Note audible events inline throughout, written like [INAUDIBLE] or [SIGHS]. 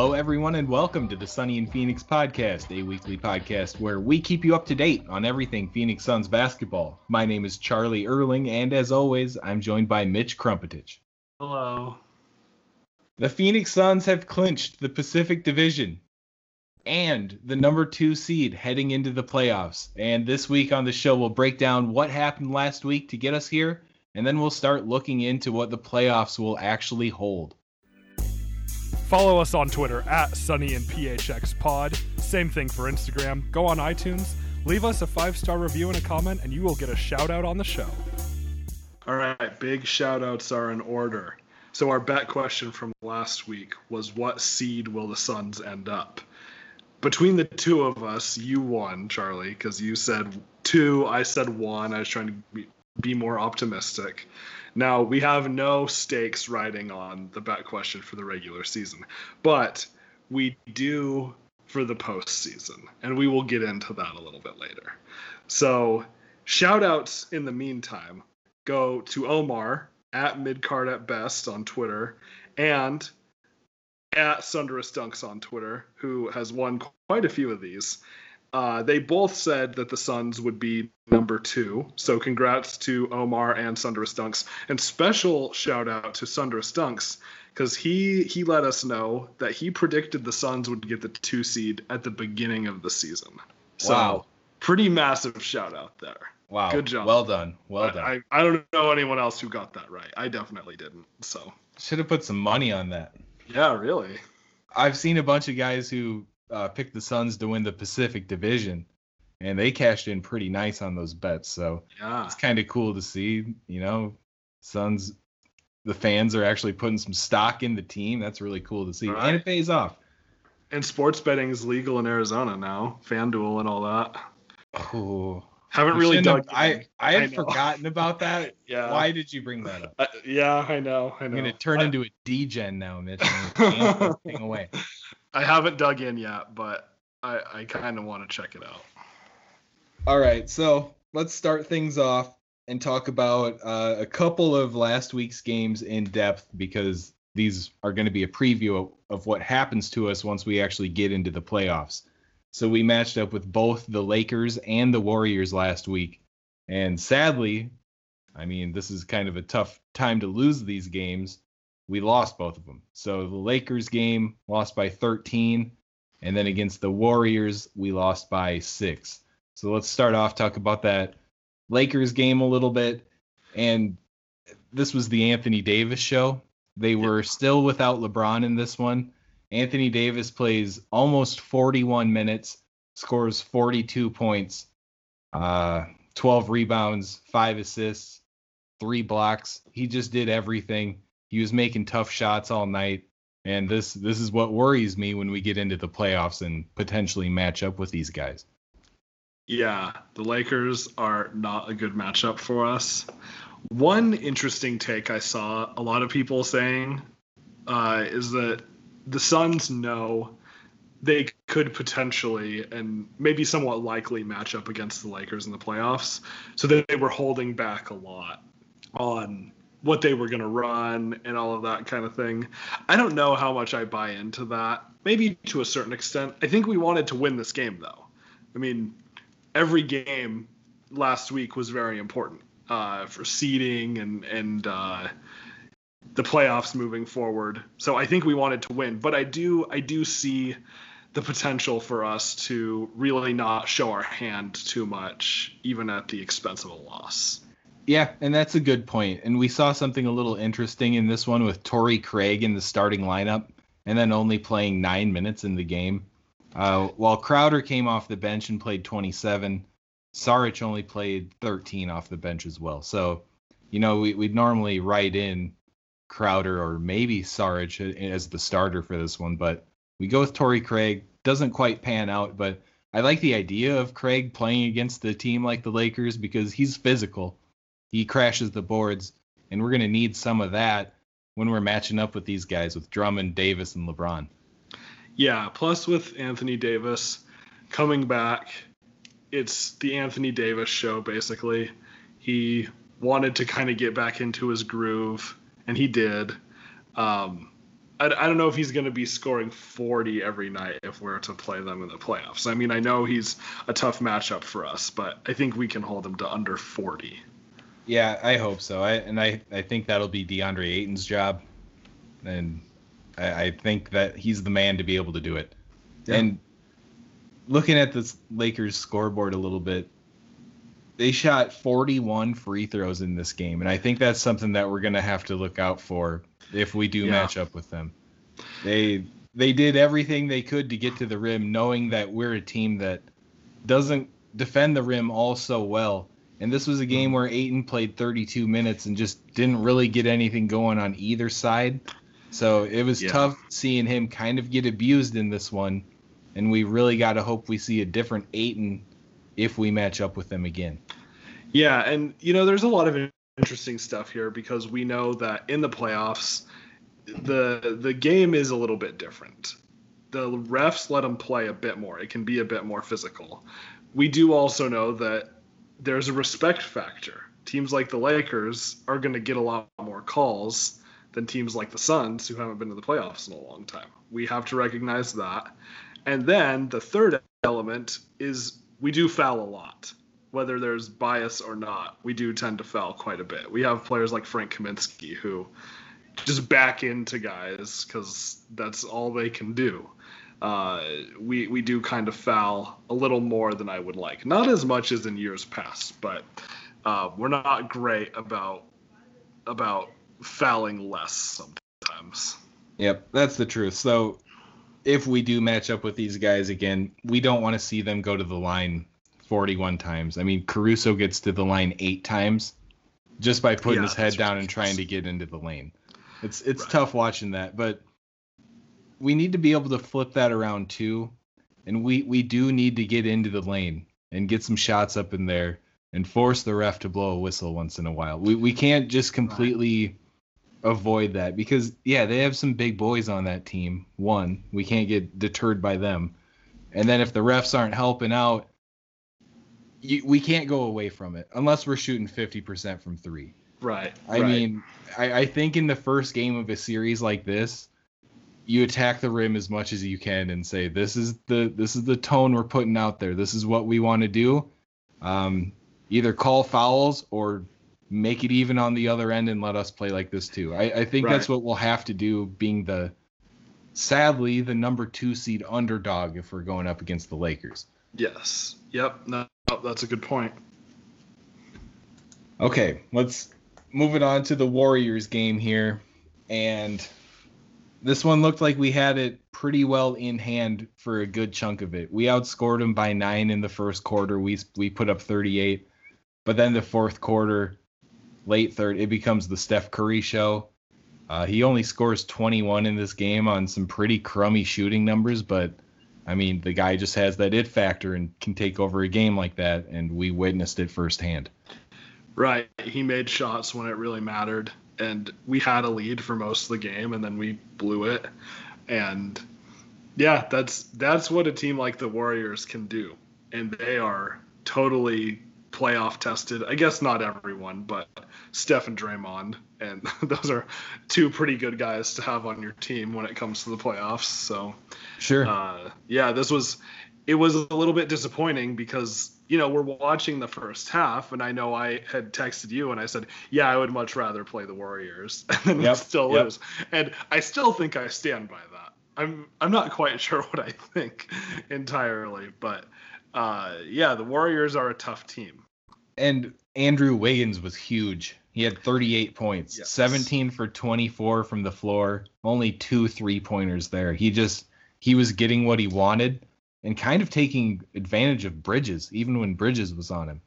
Hello, everyone, and welcome to the Sunny and Phoenix podcast, a weekly podcast where we keep you up to date on everything Phoenix Suns basketball. My name is Charlie Erling, and as always, I'm joined by Mitch Krumpetich. Hello. The Phoenix Suns have clinched the Pacific Division and the number two seed heading into the playoffs. And this week on the show, we'll break down what happened last week to get us here, and then we'll start looking into what the playoffs will actually hold. Follow us on Twitter at Sunny and PHX Pod. Same thing for Instagram. Go on iTunes, leave us a five star review and a comment, and you will get a shout out on the show. All right, big shout outs are in order. So, our bet question from last week was what seed will the Suns end up? Between the two of us, you won, Charlie, because you said two, I said one. I was trying to be, be more optimistic. Now, we have no stakes riding on the bet question for the regular season, but we do for the postseason, and we will get into that a little bit later. So, shout outs in the meantime go to Omar at midcard at best on Twitter and at Sunderous Dunks on Twitter, who has won quite a few of these. Uh, they both said that the Suns would be number two. So congrats to Omar and Sunderous Dunks. And special shout out to Sunderous Dunks because he he let us know that he predicted the Suns would get the two seed at the beginning of the season. So Wow. pretty massive shout out there. Wow. Good job. Well done. Well done. I, I don't know anyone else who got that right. I definitely didn't. So Should have put some money on that. yeah, really. I've seen a bunch of guys who uh, picked the Suns to win the Pacific Division, and they cashed in pretty nice on those bets. So Yeah. it's kind of cool to see. You know, Suns, the fans are actually putting some stock in the team. That's really cool to see, Right. and it pays off. And sports betting is legal in Arizona now. FanDuel and all that. Oh, Haven't really dug. have- I. I had I forgotten about that. [LAUGHS] Yeah. Why did you bring that up? Uh, yeah, I know. I I'm gonna turn I, into a degen now, Mitch. I'm [LAUGHS] gonna cancel this thing away. I haven't dug in yet, but I, I kind of want to check it out. All right, so let's start things off and talk about uh, a couple of last week's games in depth because these are going to be a preview of, of what happens to us once we actually get into the playoffs. So we matched up with both the Lakers and the Warriors last week. And sadly, I mean, this is kind of a tough time to lose these games. We lost both of them. So the Lakers game lost by 13, and then against the Warriors, we lost by six. So let's start off talk about that Lakers game a little bit. And this was the Anthony Davis show. They were still without LeBron in this one. Anthony Davis plays almost 41 minutes, scores 42 points, uh, 12 rebounds, five assists, three blocks. He just did everything. He was making tough shots all night. And this this is what worries me when we get into the playoffs and potentially match up with these guys. Yeah, the Lakers are not a good matchup for us. One interesting take I saw a lot of people saying uh, is that the Suns know they could potentially and maybe somewhat likely match up against the Lakers in the playoffs. So that they were holding back a lot on what they were going to run and all of that kind of thing. I don't know how much I buy into that. Maybe to a certain extent. I think we wanted to win this game, though. I mean, every game last week was very important uh, for seeding and and uh, the playoffs moving forward. So I think we wanted to win, but I do I do see the potential for us to really not show our hand too much, even at the expense of a loss. Yeah, and that's a good point. And we saw something a little interesting in this one with Torrey Craig in the starting lineup and then only playing nine minutes in the game. Uh, while Crowder came off the bench and played 27, Saric only played 13 off the bench as well. So, you know, we, would normally write in Crowder or maybe Saric as the starter for this one, but we go with Torrey Craig. Doesn't quite pan out, but I like the idea of Craig playing against the team like the Lakers because he's physical. He crashes the boards, and we're going to need some of that when we're matching up with these guys with Drummond, Davis, and LeBron. Yeah, plus with Anthony Davis coming back, it's the Anthony Davis show basically. He wanted to kind of get back into his groove, and he did. Um, I, I don't know if he's going to be scoring 40 every night if we're to play them in the playoffs. I mean, I know he's a tough matchup for us, but I think we can hold him to under 40. Yeah, I hope so. I and I, I think that'll be DeAndre Ayton's job, and I, I think that he's the man to be able to do it. Yeah. And looking at this Lakers scoreboard a little bit, they shot 41 free throws in this game, and I think that's something that we're gonna have to look out for if we do yeah. match up with them. They they did everything they could to get to the rim, knowing that we're a team that doesn't defend the rim all so well. And this was a game where Ayton played 32 minutes and just didn't really get anything going on either side. So it was yeah. tough seeing him kind of get abused in this one. And we really got to hope we see a different Ayton if we match up with them again. Yeah, and you know, there's a lot of interesting stuff here because we know that in the playoffs, the the game is a little bit different. The refs let them play a bit more. It can be a bit more physical. We do also know that there's a respect factor. Teams like the Lakers are going to get a lot more calls than teams like the Suns who haven't been to the playoffs in a long time. We have to recognize that. And then the third element is we do foul a lot. Whether there's bias or not, we do tend to foul quite a bit. We have players like Frank Kaminsky who just back into guys because that's all they can do uh, we we do kind of foul a little more than I would like. Not as much as in years past, but uh, we're not great about about fouling less sometimes. Yep, that's the truth. So if we do match up with these guys again, we don't want to see them go to the line 41 times. I mean, Caruso gets to the line eight times just by putting yeah, his head down ridiculous. and trying to get into the lane. It's it's right. tough watching that, but we need to be able to flip that around too, and we we do need to get into the lane and get some shots up in there and force the ref to blow a whistle once in a while. We we can't just completely avoid that because yeah, they have some big boys on that team. One, we can't get deterred by them. And then if the refs aren't helping out, you, we can't go away from it unless we're shooting 50% from 3. Right. I right. mean, I, I think in the first game of a series like this, you attack the rim as much as you can and say this is the this is the tone we're putting out there. This is what we want to do. Um, either call fouls or make it even on the other end and let us play like this too. I, I think right. that's what we'll have to do, being the sadly the number two seed underdog if we're going up against the Lakers. Yes. Yep. No, that's a good point. Okay, let's move it on to the Warriors game here. And this one looked like we had it pretty well in hand for a good chunk of it. We outscored them by nine in the first quarter. We we put up 38, but then the fourth quarter, late third, it becomes the Steph Curry show. Uh, he only scores 21 in this game on some pretty crummy shooting numbers, but I mean the guy just has that it factor and can take over a game like that, and we witnessed it firsthand. Right, he made shots when it really mattered and we had a lead for most of the game and then we blew it. And yeah that's that's what a team like the warriors can do. And they are totally playoff tested. I guess not everyone but steph and draymond and [LAUGHS] those are two pretty good guys to have on your team when it comes to the playoffs. So sure. uh, yeah this was it was a little bit disappointing because you know, we're watching the first half, and I know I had texted you and I said, yeah, I would much rather play the Warriors [LAUGHS] and yep, still yep. lose. And I still think I stand by that. I'm I'm not quite [LAUGHS] sure what I think entirely, but uh, yeah, the Warriors are a tough team. And Andrew Wiggins was huge. He had 38 points, yes. 17 for 24 from the floor, only two three pointers there. He just he was getting what he wanted and kind of taking advantage of Bridges, even when Bridges was on him.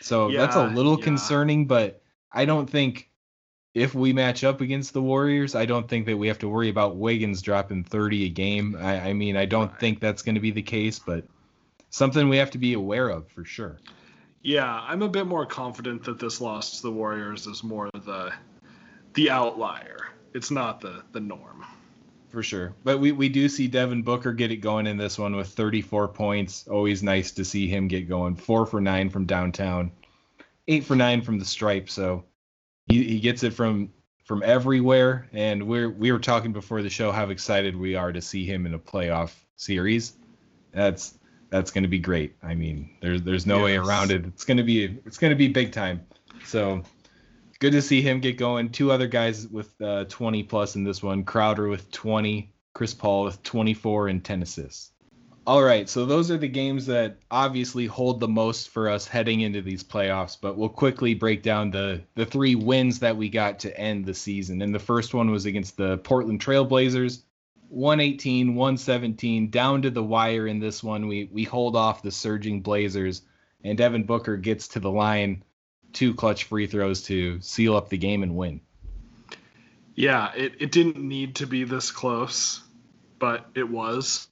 So that's a little yeah. concerning, but I don't think if we match up against the Warriors, I don't think that we have to worry about Wiggins dropping 30 a game. I, I mean, I don't Right. think that's going to be the case, but something we have to be aware of for sure. Yeah, I'm a bit more confident that this loss to the Warriors is more the the outlier. It's not the the norm. For sure. But we, we do see Devin Booker get it going in this one with 34 points. Always nice to see him get going. Four for nine from downtown, eight for nine from the stripe. So he, he gets it from from everywhere. And we're we were talking before the show how excited we are to see him in a playoff series. That's that's going to be great. I mean, there's there's no way around it. It's going to be it's going to be big time. So good to see him get going. Two other guys with uh, 20 plus in this one. Crowder with 20, Chris Paul with 24 and 10 assists. All right, so those are the games that obviously hold the most for us heading into these playoffs. But we'll quickly break down the the three wins that we got to end the season. And the first one was against the Portland Trailblazers. 118, 117, down to the wire in this one. We we hold off the surging Blazers, and Devin Booker gets to the line two clutch free throws to seal up the game and win. Yeah, it, it didn't need to be this close, but it was.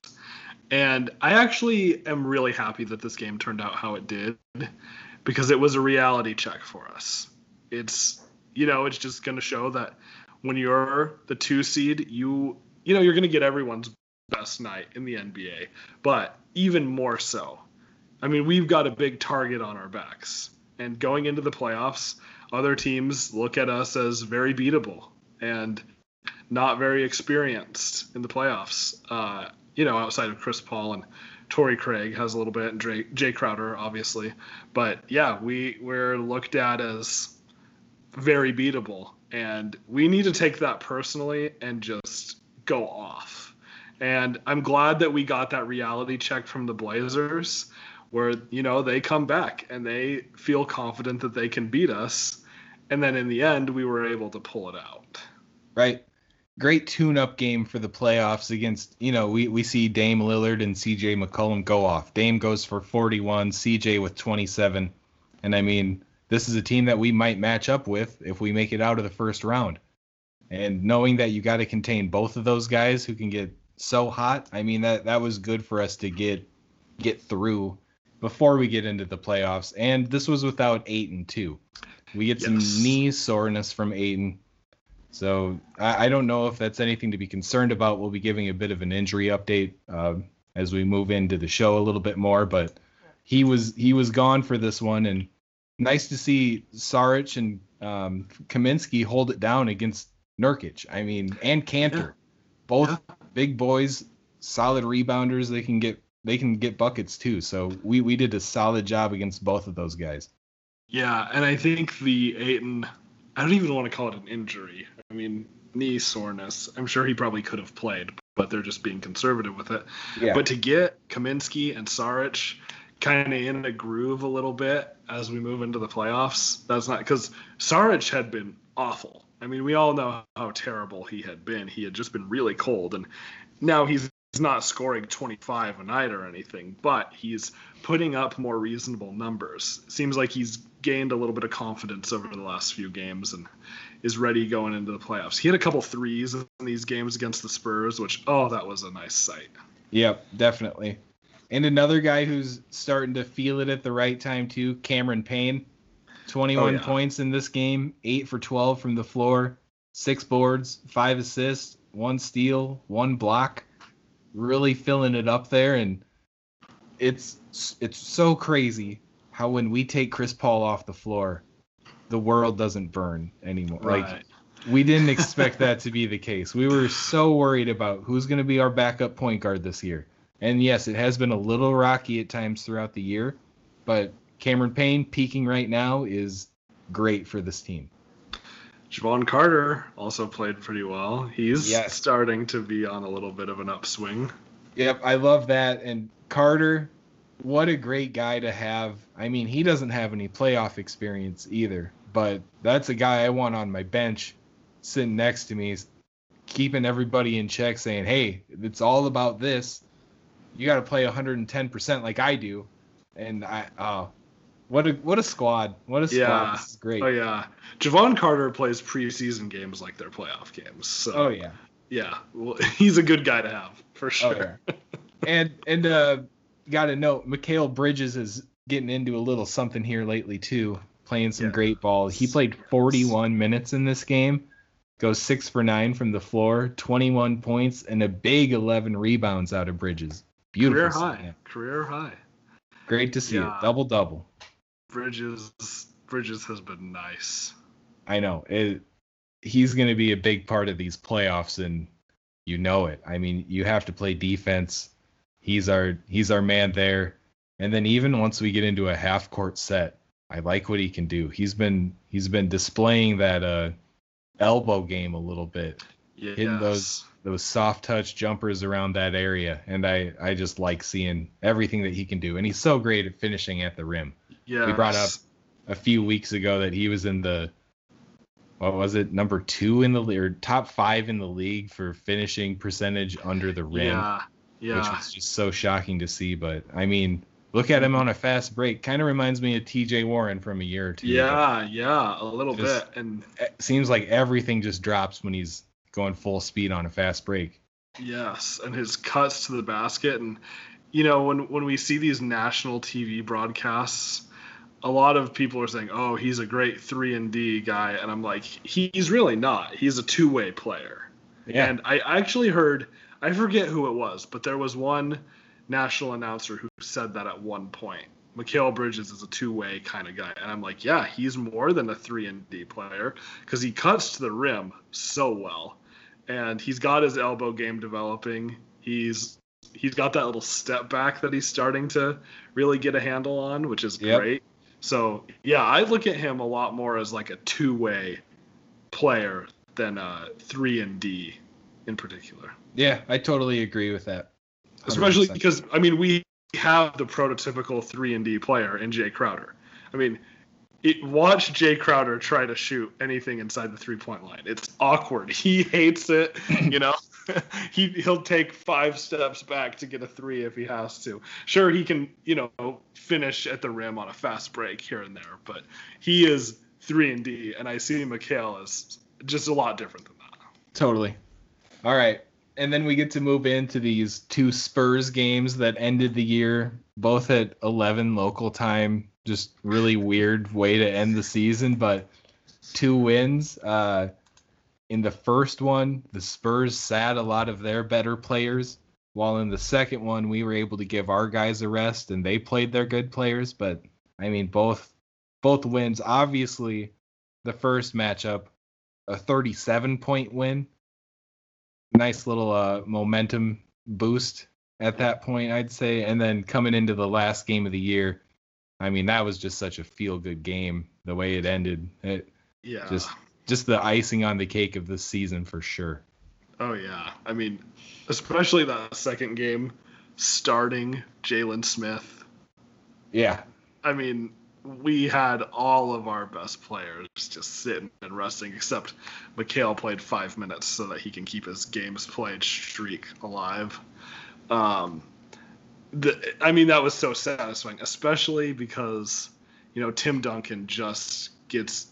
And I actually am really happy that this game turned out how it did because it was a reality check for us. It's, you know, it's just going to show that when you're the two seed, you, you know, you're going to get everyone's best night in the NBA, but even more so. I mean, we've got a big target on our backs. And going into the playoffs, other teams look at us as very beatable and not very experienced in the playoffs. Uh, you know, outside of Chris Paul and Torrey Craig has a little bit, and Jae, Jae Crowder, obviously. But yeah, we we're looked at as very beatable, and we need to take that personally and just go off. And I'm glad that we got that reality check from the Blazers, where you know they come back and they feel confident that they can beat us, and then in the end we were able to pull it out. Right. Great tune-up game for the playoffs against, you know, we, we see Dame Lillard and CJ McCollum go off. Dame goes for 41, CJ with 27. And I mean, this is a team that we might match up with if we make it out of the first round. And knowing that you got to contain both of those guys who can get so hot, I mean that that was good for us to get get through before we get into the playoffs. And this was without Ayton too. We get some knee soreness from Ayton. So I, I don't know if that's anything to be concerned about. We'll be giving a bit of an injury update um, as we move into the show a little bit more. But he was he was gone for this one, and nice to see Saric and um, Kaminsky hold it down against Nurkic. I mean, and Kanter, both Yeah. big boys, solid rebounders. They can get they can get buckets too. So we we did a solid job against both of those guys. Yeah, and I think the Ayton, I don't even want to call it an injury. I mean, knee soreness. I'm sure he probably could have played, but they're just being conservative with it. Yeah. But to get Kaminsky and Saric kind of in a groove a little bit as we move into the playoffs, that's not because Saric had been awful. I mean, we all know how terrible he had been. He had just been really cold, and now he's not scoring 25 a night or anything, but he's putting up more reasonable numbers. Seems like he's gained a little bit of confidence over the last few games and is ready going into the playoffs. He had a couple threes in these games against the Spurs, which oh, that was a nice sight. Yep, definitely. And another guy who's starting to feel it at the right time too, Cameron Payne. 21 Oh, yeah. points in this game, 8 for 12 from the floor, 6 boards, 5 assists, 1 steal, 1 block. Really filling it up there and it's it's so crazy how when we take Chris Paul off the floor, the world doesn't burn anymore. Like we didn't [LAUGHS] expect that to be the case. We were so worried about who's going to be our backup point guard this year. And yes, it has been a little rocky at times throughout the year, but Cameron Payne peaking right now is great for this team. Jevon Carter also played pretty well. He's Yes. starting to be on a little bit of an upswing. Yep, I love that. And Carter, what a great guy to have. I mean, he doesn't have any playoff experience either, but that's a guy I want on my bench sitting next to me, keeping everybody in check, saying, hey, it's all about this. you got to play 110% like I do. And I, oh, what a what a squad! What a squad! Yeah. This is great. Oh yeah, Jevon Carter plays preseason games like they're playoff games. So Oh yeah. yeah, well, [LAUGHS] he's a good guy to have for Oh sure. yeah. and and uh, got to note, Mikal Bridges is getting into a little something here lately too, playing some Yeah. great ball. He played 41 minutes in this game, goes six for nine from the floor, 21 points, and a big 11 rebounds out of Bridges. Beautiful. Career high. Career high. Great to see Yeah. it. Double double. Bridges Bridges has been nice. I know it. He's going to be a big part of these playoffs, and you know it. I mean, you have to play defense. He's our he's our man there. And then even once we get into a half court set, I like what he can do. He's been he's been displaying that uh elbow game a little bit, Yes. hitting those those soft touch jumpers around that area, and I I just like seeing everything that he can do. And he's so great at finishing at the rim. We brought up a few weeks ago that he was in the what was it number two in the or top five in the league for finishing percentage under the rim, Yeah. which was just so shocking to see. But I mean, look at him on a fast break. Kind of reminds me of T.J. Warren from a year or two. ago. Yeah, yeah, a little Just- bit. And It seems like everything just drops when he's going full speed on a fast break. Yes, and his cuts to the basket, and you know when when we see these national TV broadcasts, a lot of people are saying, "Oh, he's a great three and D guy," and I'm like, he's really not. He's a two way player. Yeah. And I actually heard, I forget who it was, but there was one national announcer who said that at one point. Mikal Bridges is a two way kind of guy. And I'm like, yeah, he's more than a three and D player because he cuts to the rim so well. And he's got his elbow game developing. He's he's got that little step back that he's starting to really get a handle on, which is Yep. great. So yeah, I look at him a lot more as like a two way player than a three and D in particular. yeah, I totally agree with that. Especially 100%. because I mean we have the prototypical three and D player in Jae Crowder. I mean, it, watch Jae Crowder try to shoot anything inside the three point line. It's awkward. [LAUGHS] He hates it. You know, [LAUGHS] he he'll take five steps back to get a three if he has to. Sure, he can you know finish at the rim on a fast break here and there, but he is three and D, and I see Mikal as just a lot different than that. Totally. All right. And then we get to move into these two Spurs games that ended the year, both at 11 local time. Just really weird way to end the season, but two wins. Uh, in the first one, the Spurs sat a lot of their better players, while in the second one, we were able to give our guys a rest and they played their good players. But I mean, both both wins. Obviously, the first matchup, a 37 point win nice little uh, momentum boost at that point, I'd say. And then coming into the last game of the year, I mean, that was just such a feel good game the way it ended. It Yeah. just just the icing on the cake of this season for sure. Oh yeah, I mean, especially that second game, starting Jalen Smith. Yeah. I mean, we had all of our best players just sitting and resting, except Mikal played five minutes so that he can keep his games played streak alive. Um, the, I mean, that was so satisfying, especially because you know Tim Duncan just gets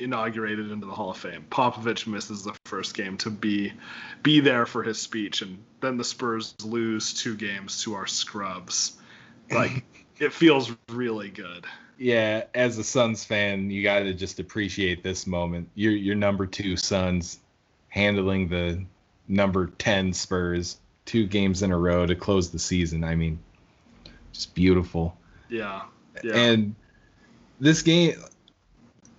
inaugurated into the Hall of Fame. Popovich misses the first game to be be there for his speech, and then the Spurs lose two games to our scrubs. Like [LAUGHS] it feels really good. Yeah, as a Suns fan, you got to just appreciate this moment. Your your number 2 Suns handling the number 10 Spurs two games in a row to close the season. I mean, just beautiful. Yeah. Yeah. And this game,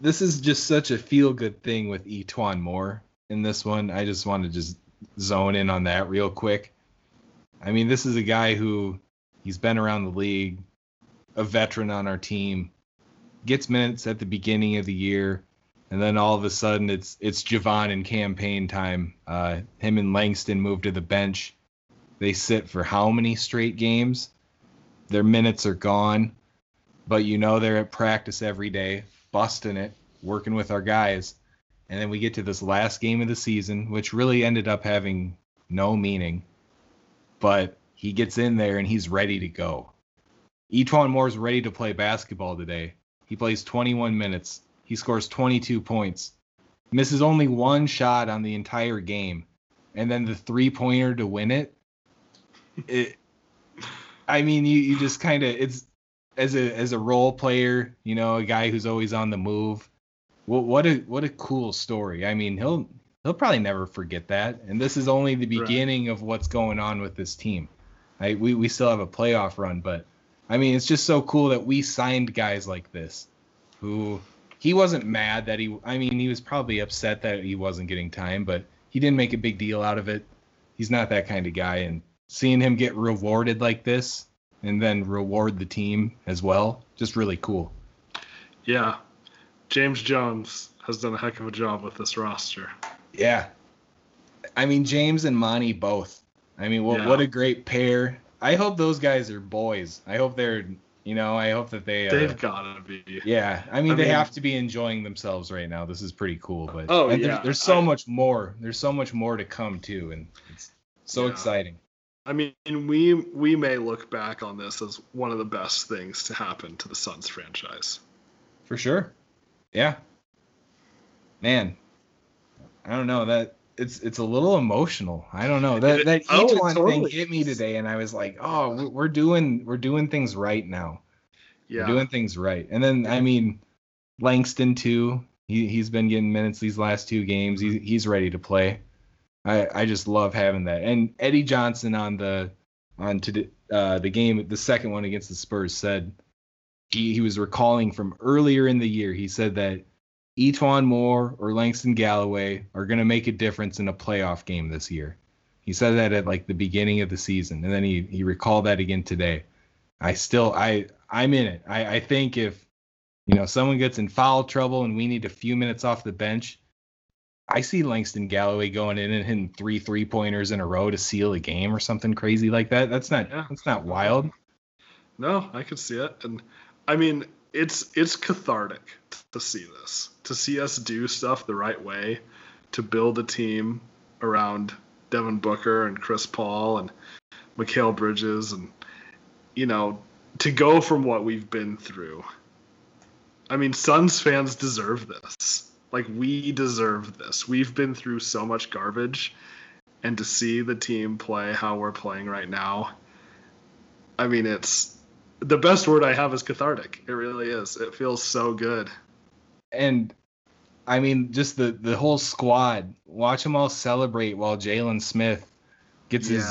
this is just such a feel good thing with E'Twaun Moore in this one. I just want to just zone in on that real quick. I mean, this is a guy who he's been around the league, a veteran on our team, gets minutes at the beginning of the year, and then all of a sudden it's it's Jevon and Cam Payne time. Uh, him and Langston move to the bench. They sit for how many straight games? Their minutes are gone but you know they're at practice every day, busting it, working with our guys. And then we get to this last game of the season, which really ended up having no meaning. But he gets in there and he's ready to go. E'Twaun Moore's ready to play basketball today. He plays 21 minutes. He scores 22 points. Misses only one shot on the entire game. And then the three pointer to win it. It I mean you, you just kinda it's as a as a role player, you know, a guy who's always on the move. What what a what a cool story. I mean, he'll he'll probably never forget that. And this is only the Right. beginning of what's going on with this team. I, we we still have a playoff run, but I mean, it's just so cool that we signed guys like this, who he wasn't mad that he. I mean, he was probably upset that he wasn't getting time, but he didn't make a big deal out of it. He's not that kind of guy, and seeing him get rewarded like this, and then reward the team as well, just really cool. Yeah. James Jones has done a heck of a job with this roster. Yeah. I mean, James and Monty both. I mean, what Yeah. what a great pair. I hope those guys are boys. I hope they're, you know, I hope that they. They've got to be. yeah, I mean, I they mean- have to be enjoying themselves right now. This is pretty cool, but Oh, and there's, yeah. there's so I- much more. There's so much more to come too, and it's so Yeah. exciting. I mean, we we may look back on this as one of the best things to happen to the Suns franchise. For sure. Yeah. Man, I don't know that it's it's a little emotional. I don't know that that oh, each one totally thing hit me today, and I was like, oh, we- we're doing we're doing things right now. Yeah. We're doing things right. And then I mean, Langston too. He he's been getting minutes these last two games. He, he's ready to play. I I just love having that. And Eddie Johnson on the on to uh, the game, the second one against the Spurs said he he was recalling from earlier in the year. He said that E'Twaun Moore or Langston Galloway are going to make a difference in a playoff game this year. He said that at like the beginning of the season, and then he he recalled that again today. I still I I'm in it. I I think if you know someone gets in foul trouble and we need a few minutes off the bench, I see Langston Galloway going in and hitting three three pointers in a row to seal a game or something crazy like that. That's not Yeah. that's not wild. No, I could see it, and I mean, it's it's cathartic to see this, to see us do stuff the right way, to build a team around Devin Booker and Chris Paul and Mikal Bridges, and you know, to go from what we've been through. I mean, Suns fans deserve this. Like we deserve this. We've been through so much garbage, and to see the team play how we're playing right now, I mean, it's the best word I have is cathartic. It really is. It feels so good. and I mean, just the the whole squad. Watch them all celebrate while Jalen Smith gets his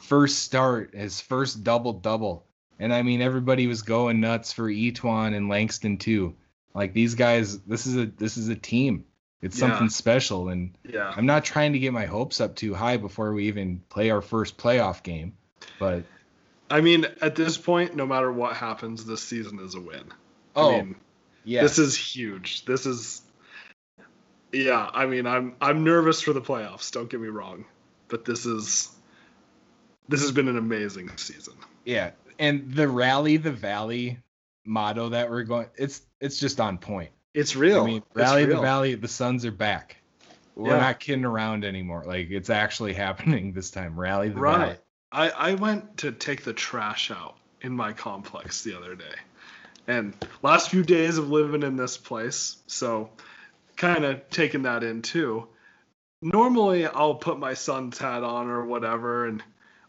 first start, his first double double. And I mean, everybody was going nuts for E'Twaun and Langston too. Like these guys, this is a this is a team. It's Yeah. something special, and Yeah. I'm not trying to get my hopes up too high before we even play our first playoff game. But I mean, at this point, no matter what happens, this season is a win. oh I mean, yeah, this is huge. This is Yeah, I mean, I'm I'm nervous for the playoffs, don't get me wrong. But this is this has been an amazing season. yeah. And the rally the valley motto that we're going, it's it's just on point. It's real. I mean, rally the valley. The Suns are back. We're Yeah. not kidding around anymore. Like it's actually [LAUGHS] happening this time. Rally the Right. valley. I, I went to take the trash out in my complex the other day. And last few days of living in this place, so kind of taking that in too. Normally I'll put my Suns hat on or whatever and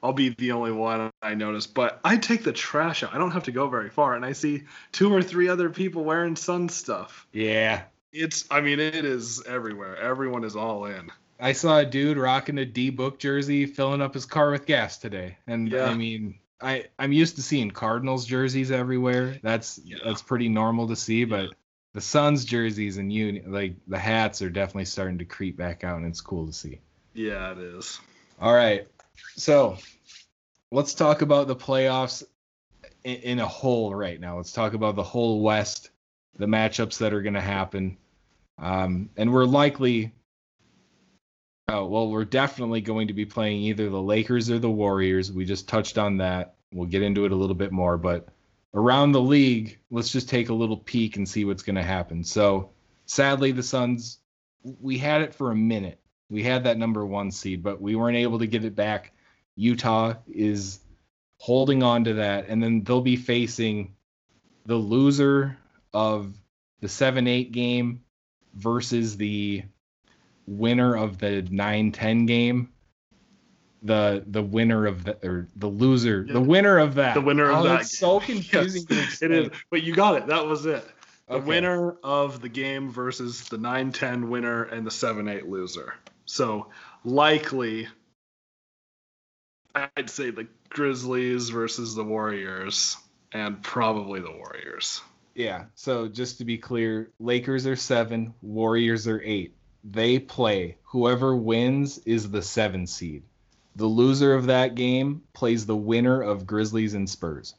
I'll be the only one I notice, but I take the trash out. I don't have to go very far and I see two or three other people wearing sun stuff. Yeah. It's I mean it is everywhere. Everyone is all in. I saw a dude rocking a D book jersey filling up his car with gas today. And Yeah. I mean, I I'm used to seeing Cardinals jerseys everywhere. That's Yeah. that's pretty normal to see, but the Suns jerseys and you like the hats are definitely starting to creep back out and it's cool to see. Yeah, it is. All right. So, let's talk about the playoffs in, in a whole right now. Let's talk about the whole West, the matchups that are going to happen. Um, and we're likely, oh, well, we're definitely going to be playing either the Lakers or the Warriors. We just touched on that. We'll get into it a little bit more. But around the league, let's just take a little peek and see what's going to happen. So, sadly, the Suns, we had it for a minute. We had that number one seed, but we weren't able to get it back. Utah is holding on to that, and then they'll be facing the loser of the 7 8 game versus the winner of the 9 10 game. The the winner of the or the loser, Yeah. the winner of that. The winner of oh, that It's so [LAUGHS] confusing. to Yes, it is. But you got it. That was it. The Okay. winner of the game versus the 9-10 winner and the 7-8 loser. So likely, I'd say the Grizzlies versus the Warriors, and probably the Warriors. Yeah. So just to be clear, Lakers are seven, Warriors are eight. They play. Whoever wins is the seven seed. The loser of that game plays the winner of Grizzlies and Spurs.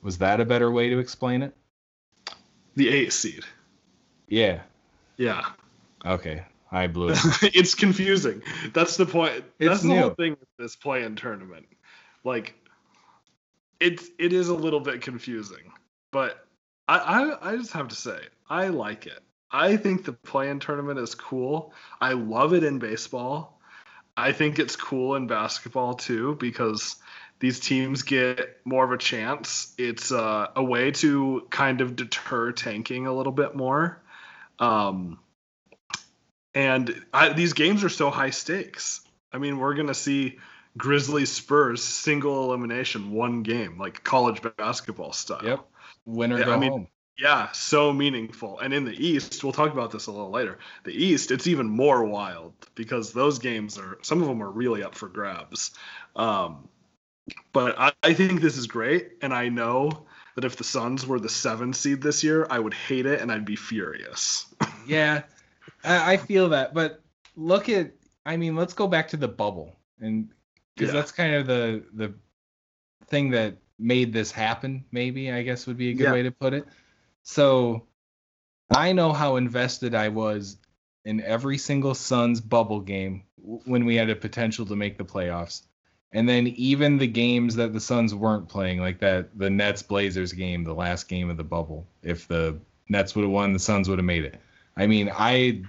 Was that a better way to explain it? The eight seed. Yeah. Yeah. Okay. I blew [LAUGHS] it. it's confusing. That's the point. It's That's the whole thing with this play-in tournament. Like, it's it is a little bit confusing, but I, I I just have to say I like it. I think the play-in tournament is cool. I love it in baseball. I think it's cool in basketball too because these teams get more of a chance. It's uh, a way to kind of deter tanking a little bit more. Um, and I, these games are so high stakes. I mean, we're gonna see Grizzlies Spurs single elimination, one game, like college basketball style. Yep. Winner Yeah, go I mean- home. Yeah, so meaningful. And in the East, we'll talk about this a little later. The East, it's even more wild because those games are some of them are really up for grabs. Um, but I, I think this is great, and I know that if the Suns were the seven seed this year, I would hate it and I'd be furious. [LAUGHS] Yeah, I, I feel that. But look at, I mean, let's go back to the bubble, and because Yeah. that's kind of the the thing that made this happen. Maybe I guess would be a good Yeah. way to put it. So I know how invested I was in every single Suns bubble game when we had a potential to make the playoffs. And then even the games that the Suns weren't playing, like that the Nets Blazers game, the last game of the bubble. If the Nets would have won, the Suns would have made it. I mean, I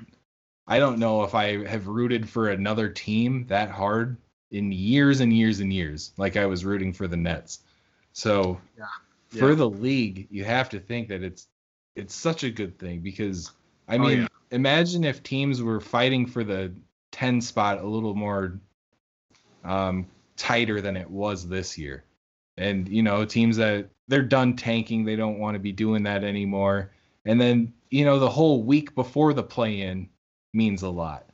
I don't know if I have rooted for another team that hard in years and years and years, like I was rooting for the Nets. So for Yeah. the league, you have to think that it's it's such a good thing because I Oh, mean, yeah. imagine if teams were fighting for the 10 spot a little more um, tighter than it was this year. And you know, teams that they're done tanking, they don't want to be doing that anymore. And then, you know, the whole week before the play in means a lot.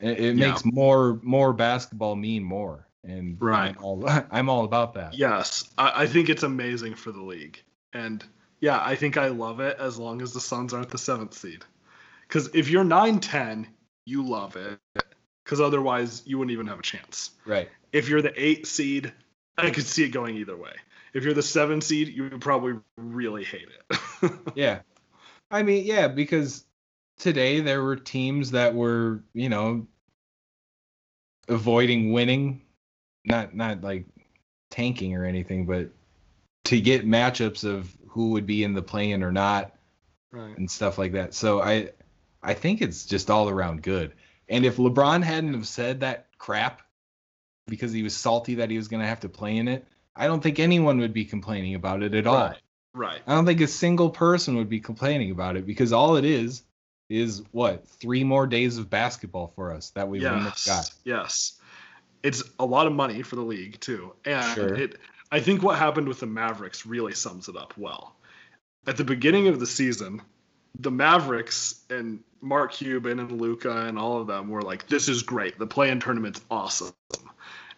It, it Yeah. makes more more basketball mean more. And Right. I'm all, [LAUGHS] I'm all about that. Yes, I, I think it's amazing for the league, and yeah, I think I love it as long as the Suns aren't the seventh seed. Because if you're 9-10, you love it, because otherwise you wouldn't even have a chance. Right. If you're the eight seed, I could see it going either way. If you're the seven seed, you would probably really hate it. [LAUGHS] Yeah. I mean, yeah, because today there were teams that were, you know, avoiding winning, not not like tanking or anything, but to get matchups of who would be in the play-in or not right. and stuff like that. So I I think it's just all around good. And if LeBron hadn't have said that crap because he was salty that he was going to have to play in it, I don't think anyone would be complaining about it at all. Right. I don't think a single person would be complaining about it because all it is is what three more days of basketball for us that we wouldn't have Yes. got. Yes. It's a lot of money for the league too. And Sure. it I think what happened with the Mavericks really sums it up well. At the beginning of the season, the Mavericks and Mark Cuban and Luka and all of them were like, This is great. The play in tournament's awesome.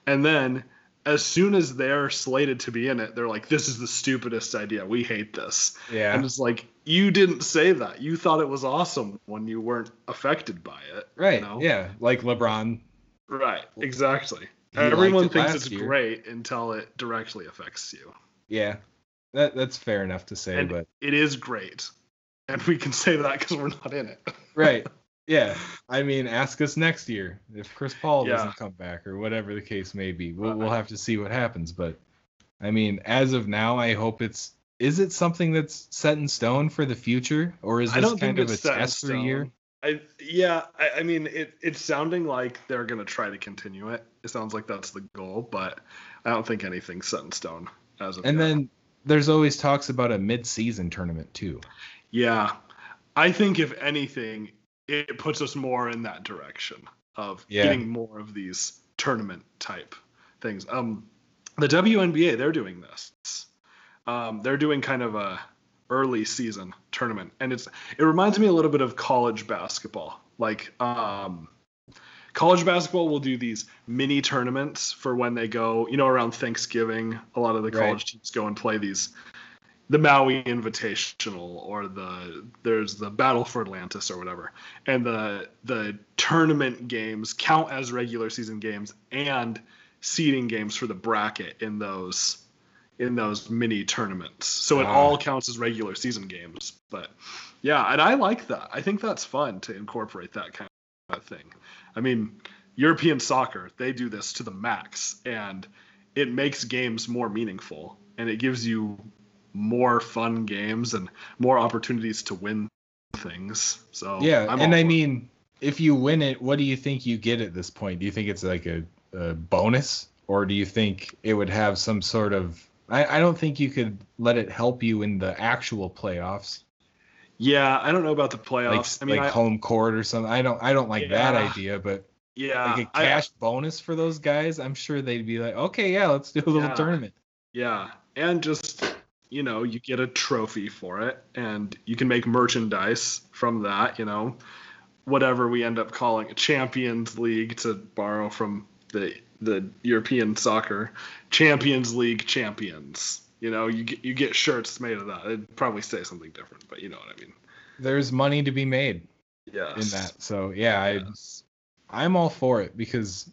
And then as soon as they're slated to be in it, they're like, This is the stupidest idea. We hate this. Yeah, And it's like, you didn't say that. You thought it was awesome when you weren't affected by it. you right. know? Yeah, like LeBron. Right, exactly. He Everyone it thinks it's year. great until it directly affects you. Yeah, that that's fair enough to say, And but it is great. And we can say that because we're not in it. right. [LAUGHS] Yeah, I mean, ask us next year if Chris Paul Yeah. doesn't come back or whatever the case may be. We'll we'll uh-uh. have to see what happens, but I mean, as of now, I hope it's. Is it something that's set in stone for the future, or is this kind of a test for a year? I yeah, I, I mean it, it's sounding like they're gonna try to continue it. It sounds like that's the goal, but I don't think anything's set in stone as of And then there's always talks about a mid-season tournament too. Yeah. I think if anything, it puts us more in that direction of Yeah. getting more of these tournament type things. Um the WNBA, they're doing this. Um, they're doing kind of a early season tournament. And it's it reminds me a little bit of college basketball. Like um college basketball will do these mini tournaments for when they go, you know, around Thanksgiving. A lot of the Right. college teams go and play these the Maui Invitational or the there's the Battle for Atlantis or whatever. And the the tournament games count as regular season games and seeding games for the bracket in those in those mini tournaments. So it all counts as regular season games. But yeah, and I like that. I think that's fun to incorporate that kind of thing. I mean, European soccer, they do this to the max and it makes games more meaningful and it gives you more fun games and more opportunities to win things. So Yeah, I'm and I for it. mean, if you win it, what do you think you get at this point? Do you think it's like a, a bonus, or do you think it would have some sort of? I, I don't think you could let it help you in the actual playoffs, yeah, I don't know about the like playoffs. I mean, like I, home court or something. I don't I don't like that idea, but yeah, like a I- cash bonus for those guys, I'm sure they'd be like, okay, yeah, let's do a little Yeah. tournament. Yeah, and just you know, you get a trophy for it, and you can make merchandise from that. You know, whatever we end up calling a Champions League to borrow from the the European soccer Champions League champions. You know, you get you get shirts made of that. It'd probably say something different, but you know what I mean. There's money to be made Yes. in that, so yeah, I I'm all for it because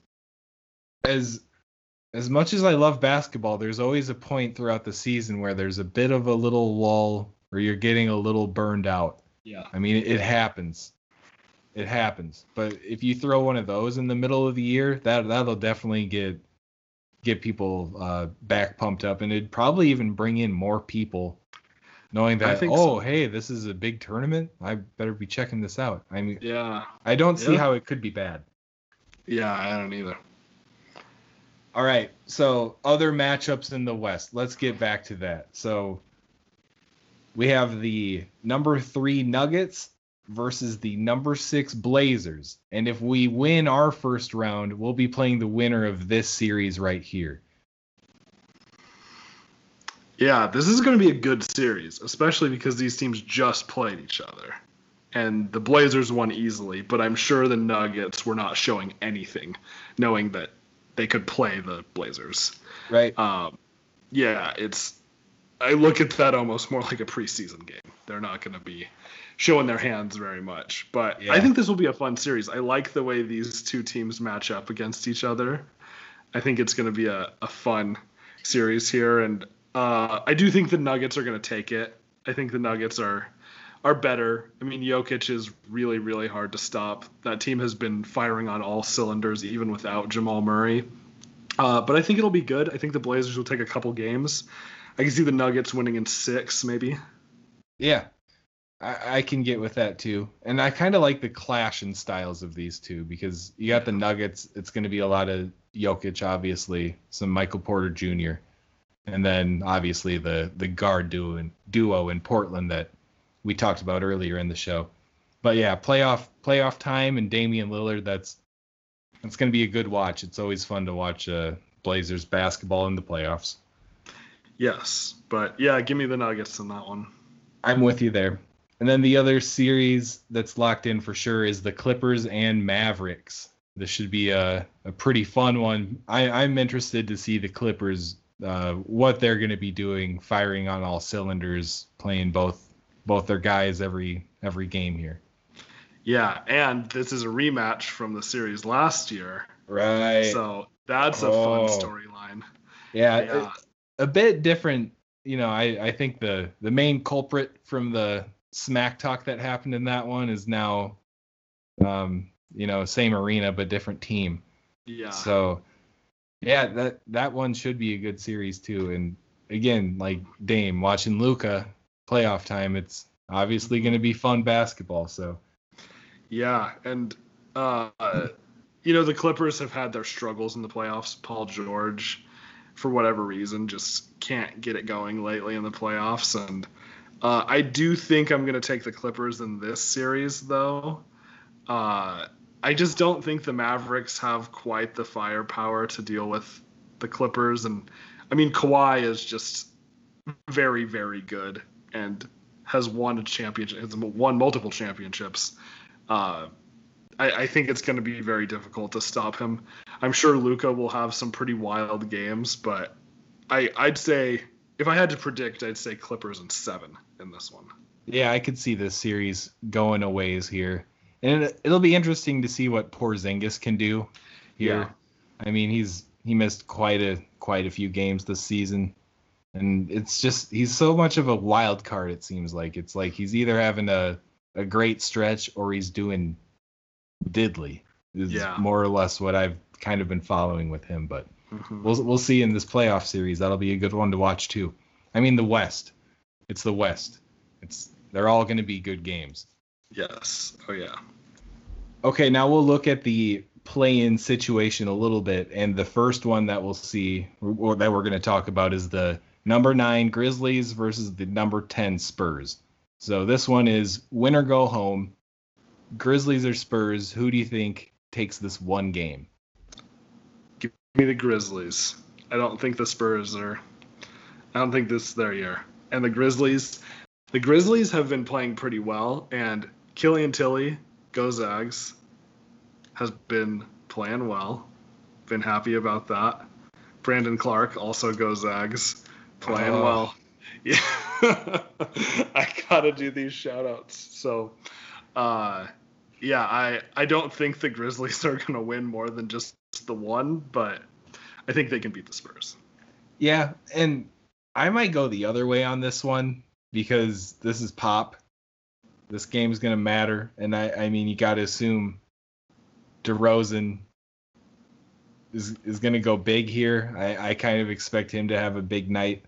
as as much as I love basketball, there's always a point throughout the season where there's a bit of a little lull or you're getting a little burned out. Yeah. I mean, it happens. It happens. But if you throw one of those in the middle of the year, that that'll definitely get get people uh, back pumped up, and it'd probably even bring in more people, knowing that oh so. hey, this is a big tournament. I better be checking this out. I mean, Yeah. I don't see Yeah. how it could be bad. Yeah, I don't either. All right. So other matchups in the West. Let's get back to that. So we have the number three Nuggets versus the number six Blazers. And if we win our first round, we'll be playing the winner of this series right here. Yeah, this is going to be a good series, especially because these teams just played each other. And the Blazers won easily, but I'm sure the Nuggets were not showing anything, knowing that they could play the Blazers. Right. Um, yeah, it's. I look at that almost more like a preseason game. They're not going to be showing their hands very much, but Yeah. I think this will be a fun series. I like the way these two teams match up against each other. I think it's going to be a, a fun series here, and uh, I do think the Nuggets are going to take it. I think the Nuggets are are better. I mean, Jokic is really really hard to stop. That team has been firing on all cylinders, even without Jamal Murray. Uh, but I think it'll be good. I think the Blazers will take a couple games. I can see the Nuggets winning in six, maybe. Yeah. I, I can get with that too. And I kind of like the clash in styles of these two because you got the Nuggets. It's going to be a lot of Jokic, obviously, some Michael Porter Jr., and then obviously the the guard duo in, duo in Portland that we talked about earlier in the show. But yeah, playoff playoff time and Damian Lillard. That's that's going to be a good watch. It's always fun to watch uh, Blazers basketball in the playoffs. Yes, but yeah, give me the Nuggets in that one. I'm with you there. And then the other series that's locked in for sure is the Clippers and Mavericks. This should be a, a pretty fun one. I, I'm interested to see the Clippers, uh, what they're going to be doing, firing on all cylinders, playing both both their guys every every game here. Yeah, and this is a rematch from the series last year, Right. so that's a Oh. fun storyline. yeah, Yeah, a bit different. You know, I, I think the the main culprit from the smack talk that happened in that one is now, um, you know, same arena but different team. yeah, So, yeah, that that one should be a good series too. And again, like Dame watching Luka playoff time, it's obviously going to be fun basketball. So, yeah, and uh, you know, the Clippers have had their struggles in the playoffs. Paul George, for whatever reason, just can't get it going lately in the playoffs. And uh, I do think I'm going to take the Clippers in this series, though. Uh, I just don't think the Mavericks have quite the firepower to deal with the Clippers. And I mean, Kawhi is just very, very good and has won a championship, has won multiple championships. Uh, I, I, think it's going to be very difficult to stop him. I'm sure Luka will have some pretty wild games, but I, I'd say if I had to predict, I'd say Clippers in seven in this one. Yeah, I could see this series going a ways here, and it, will be interesting to see what Porzingis can do here. Yeah. I mean, he's he missed quite a quite a few games this season, and it's just he's so much of a wild card. It seems like it's like he's either having a a great stretch or he's doing diddly. Is yeah. more or less what I've kind of been following with him, but mm-hmm. we'll we'll see in this playoff series. That'll be a good one to watch too. I mean, the West. It's the West. It's they're all going to be good games. Yes. Oh yeah. Okay, now we'll look at the play-in situation a little bit, and the first one that we'll see or that we're going to talk about is the number nine Grizzlies versus the number ten Spurs. So this one is win or go home. Grizzlies or Spurs? Who do you think takes this one game? Give me the Grizzlies. I don't think the Spurs are. I don't think this is their year. And the Grizzlies, the Grizzlies have been playing pretty well, and Killian Tillie, go Zags, has been playing well. Been happy about that. Brandon Clarke also go Zags, playing oh. well. [LAUGHS] Yeah, [LAUGHS] I gotta do these shout outs. So, uh, yeah, I I don't think the Grizzlies [LAUGHS] are going to win more than just the one, but I think they can beat the Spurs. Yeah, and I might go the other way on this one because this is pop. This game's going to matter, and I I mean you got to assume DeRozan is is going to go big here. I I kind of expect him to have a big night.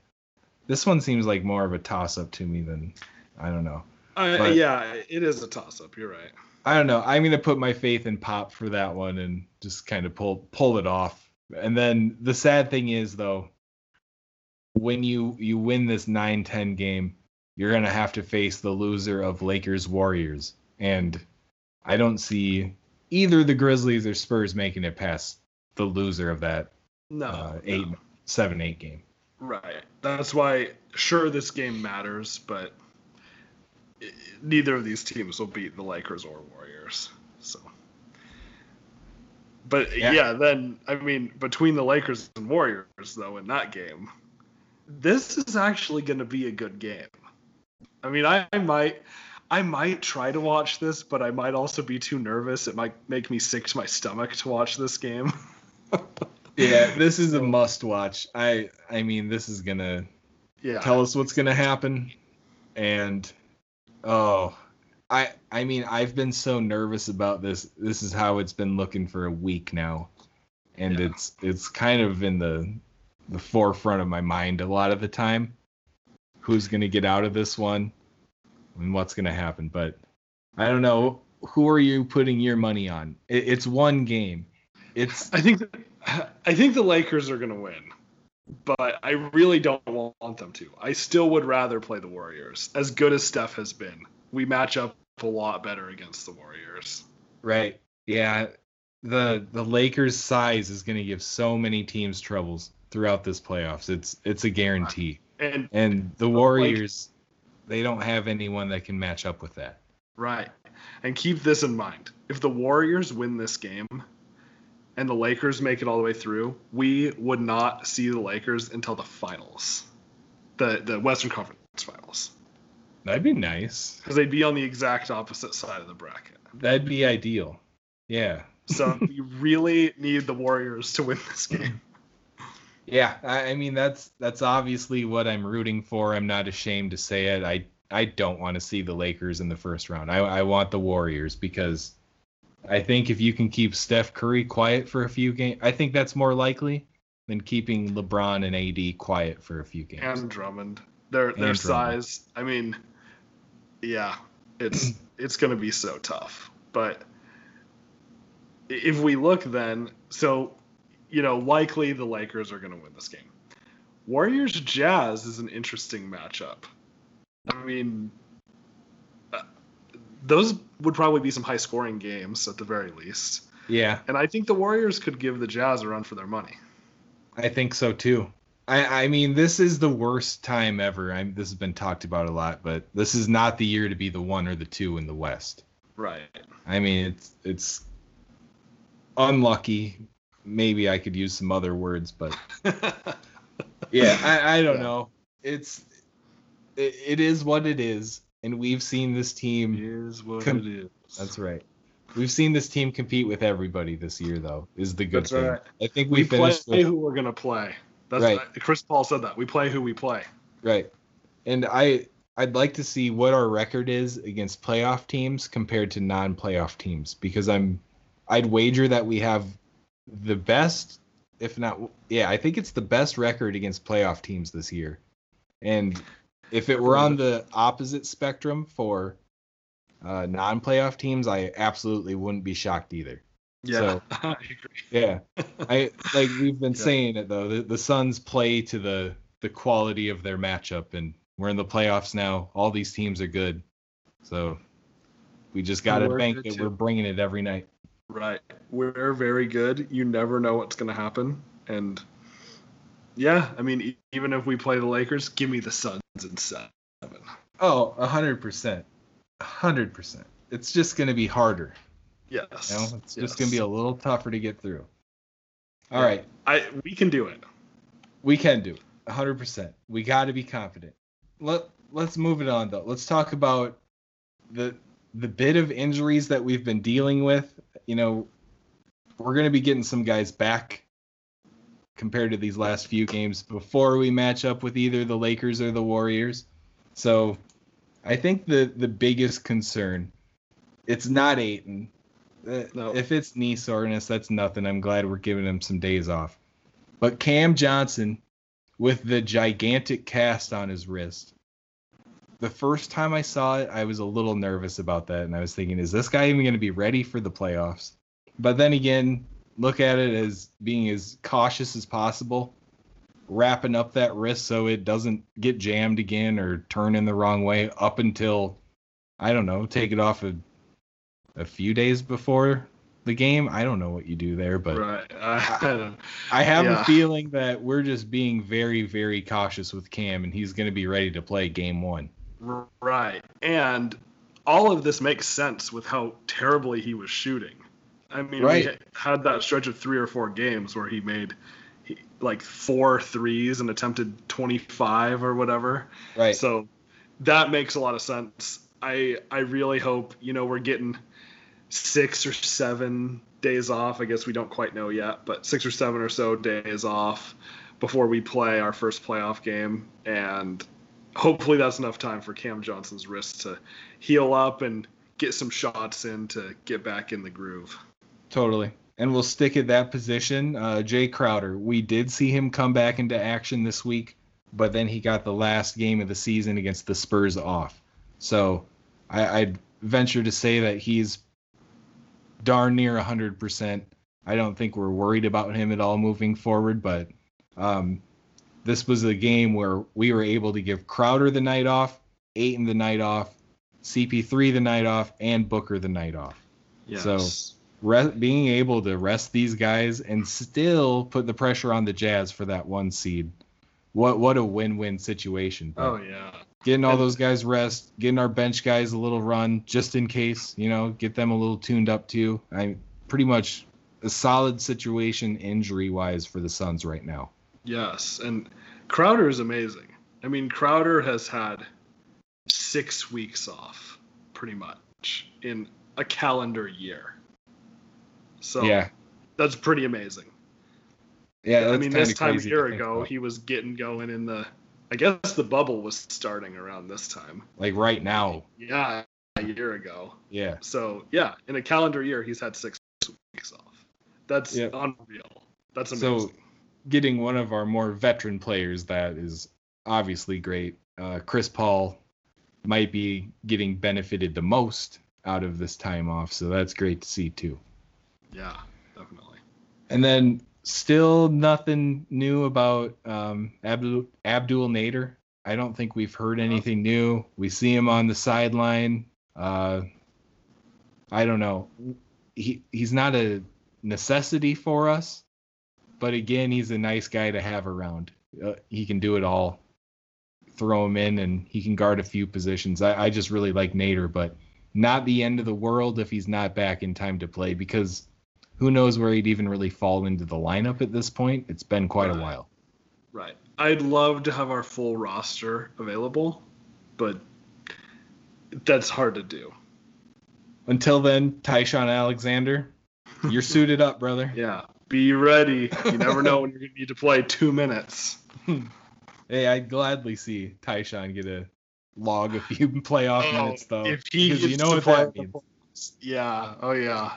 This one seems like more of a toss up to me than I don't know. Uh, yeah, it is a toss up. You're right. I don't know. I'm gonna put my faith in Pop for that one and just kind of pull pull it off. And then the sad thing is though, when you you win this 9-10 game, you're gonna have to face the loser of Lakers Warriors, and I don't see either the Grizzlies or Spurs making it past the loser of that no, uh, eight no. seven eight game. Right. That's why sure this game matters, but neither of these teams will beat the Lakers or Warriors. So, but yeah. yeah, then I mean, between the Lakers and Warriors, though, in that game, this is actually going to be a good game. I mean, I, I might. I might try to watch this, but I might also be too nervous. It might make me sick to my stomach to watch this game. [LAUGHS] yeah, [LAUGHS] this is a must watch. I I mean, this is gonna yeah. tell us what's gonna happen, and Oh, I I mean I've been so nervous about this. This is how it's been looking for a week now, and yeah. it's it's kind of in the the forefront of my mind a lot of the time. Who's gonna get out of this one, and what's gonna happen? But I don't know. Who are you putting your money on? It, it's one game. It's I think I think the Lakers are gonna win but I really don't want them to. I still would rather play the Warriors. As good as Steph has been, we match up a lot better against the Warriors. Right. Yeah. The the Lakers size is going to give so many teams troubles throughout this playoffs. It's it's a guarantee. And and the Warriors like, they don't have anyone that can match up with that. Right. And keep this in mind. If the Warriors win this game, and the Lakers make it all the way through, we would not see the Lakers until the finals, the the Western Conference Finals. That'd be nice because they'd be on the exact opposite side of the bracket. That'd be ideal. Yeah. [LAUGHS] so we really need the Warriors to win this game. [LAUGHS] Yeah, I, I mean that's that's obviously what I'm rooting for. I'm not ashamed to say it. I I don't want to see the Lakers in the first round. I I want the Warriors because I think if you can keep Steph Curry quiet for a few games, I think that's more likely than keeping LeBron and AD quiet for a few games. And Drummond, their their size. I mean, yeah, it's [CLEARS THROAT] it's going to be so tough. But if we look then, so you know, likely the Lakers are going to win this game. Warriors Jazz is an interesting matchup. I mean, those would probably be some high scoring games at the very least. Yeah, And I think the Warriors could give the Jazz a run for their money. I think so too. I, I mean, this is the worst time ever. I'm, this has been talked about a lot, but this is not the year to be the one or the two in the West. Right. I mean, it's it's unlucky. Maybe I could use some other words, but [LAUGHS] yeah, I, I don't Yeah. know. It's it, it is what it is, and we've seen this team. Is what Com- it is. That's right. We've seen this team compete with everybody this year, though. Is the good That's thing. right. I think we, we play with, who we're gonna play. That's Right. Chris Paul said that. We play who we play. right, and I I'd like to see what our record is against playoff teams compared to non-playoff teams because I'm I'd wager that we have the best, if not yeah, I think it's the best record against playoff teams this year. And if it were on the opposite spectrum for uh, non-playoff teams, I absolutely wouldn't be shocked either. So- [LAUGHS] I agree. Yeah, I like we've been Yeah. saying it though. The, the Suns play to the the quality of their matchup, and we're in the playoffs now. All these teams are good, so we just got to bank too. We're bringing it every night. Right. We're very good. You never know what's going to happen. And yeah, I mean, even if we play the Lakers, give me the Suns in seven. Oh, a hundred percent, a hundred percent. It's just gonna be harder. Yes. You know, it's yes. just gonna be a little tougher to get through. All right, I we can do it. we can do it. a hundred percent. We got to be confident. Let Let's move it on though. Let's talk about the the bit of injuries that we've been dealing with. You know, we're gonna be getting some guys back compared to these last few games before we match up with either the Lakers or the Warriors. So, I think the the biggest concern, it's not Ayton. Uh, No. If it's knee soreness, that's nothing. I'm glad we're giving him some days off. But Cam Johnson, with the gigantic cast on his wrist, the first time I saw it, I was a little nervous about that, and I was thinking, is this guy even going to be ready for the playoffs? But then again, look at it as being as cautious as possible, wrapping up that wrist so it doesn't get jammed again or turn in the wrong way up until I don't know, take it off a a few days before the game. I don't know what you do there, but right. [LAUGHS] I, I I have Yeah. a feeling that we're just being very, very cautious with Cam, and he's going to be ready to play game one. right. And all of this makes sense with how terribly he was shooting. I mean, Right. we had that stretch of three or four games where he made he, like four threes and attempted 25 or whatever. Right. So that makes a lot of sense. I I really hope you know we're getting six or seven days off. I guess we don't quite know yet, but six or seven or so days off before we play our first playoff game, and hopefully that's enough time for Cam Johnson's wrist to heal up and get some shots in to get back in the groove. Totally. And we'll stick at that position. Uh, Jae Crowder, we did see him come back into action this week, but then he got the last game of the season against the Spurs off. So I, I'd venture to say that he's darn near 100%. I don't think we're worried about him at all moving forward, but um, this was a game where we were able to give Crowder the night off, Ayton the night off, CP3 the night off, and Booker the night off Yes. So- re- being able to rest these guys and still put the pressure on the Jazz for that one seed. What what a win-win situation. But oh yeah. getting all those guys rest, getting our bench guys a little run just in case, you know, get them a little tuned up too. I'm pretty much a solid situation injury wise for the Suns right now. Yes, and Crowder is amazing. I mean, Crowder has had six weeks off, pretty much, in a calendar year. So yeah. that's pretty amazing. Yeah, I mean, this time a year ago, about. he was getting going in the. I guess the bubble was starting around this time. like right now. Yeah, a year ago. Yeah. So yeah, in a calendar year, he's had six weeks off. That's Yep. unreal. That's So- getting one of our more veteran players that is obviously great. Uh, Chris Paul might be getting benefited the most out of this time off, so that's great to see too. Yeah, definitely. And then still nothing new about um, Abdel Abdel Nader. I don't think we've heard anything new. We see him on the sideline. Uh, I don't know. He he's not a necessity for us, but again, he's a nice guy to have around. Uh, he can do it all. Throw him in, and he can guard a few positions. I, I just really like Nader, but not the end of the world if he's not back in time to play because who knows where he'd even really fall into the lineup at this point. It's been quite a while. Right. I'd love to have our full roster available, but that's hard to do. Until then, Ty-Shon Alexander, you're [LAUGHS] suited up, brother. Yeah. Be ready. You never know when you're going to need to play two minutes. [LAUGHS] Hey, I'd gladly see Tyshawn get a log a few playoff Oh, minutes though. if he because gets you know to what play that means. Yeah. Oh, yeah.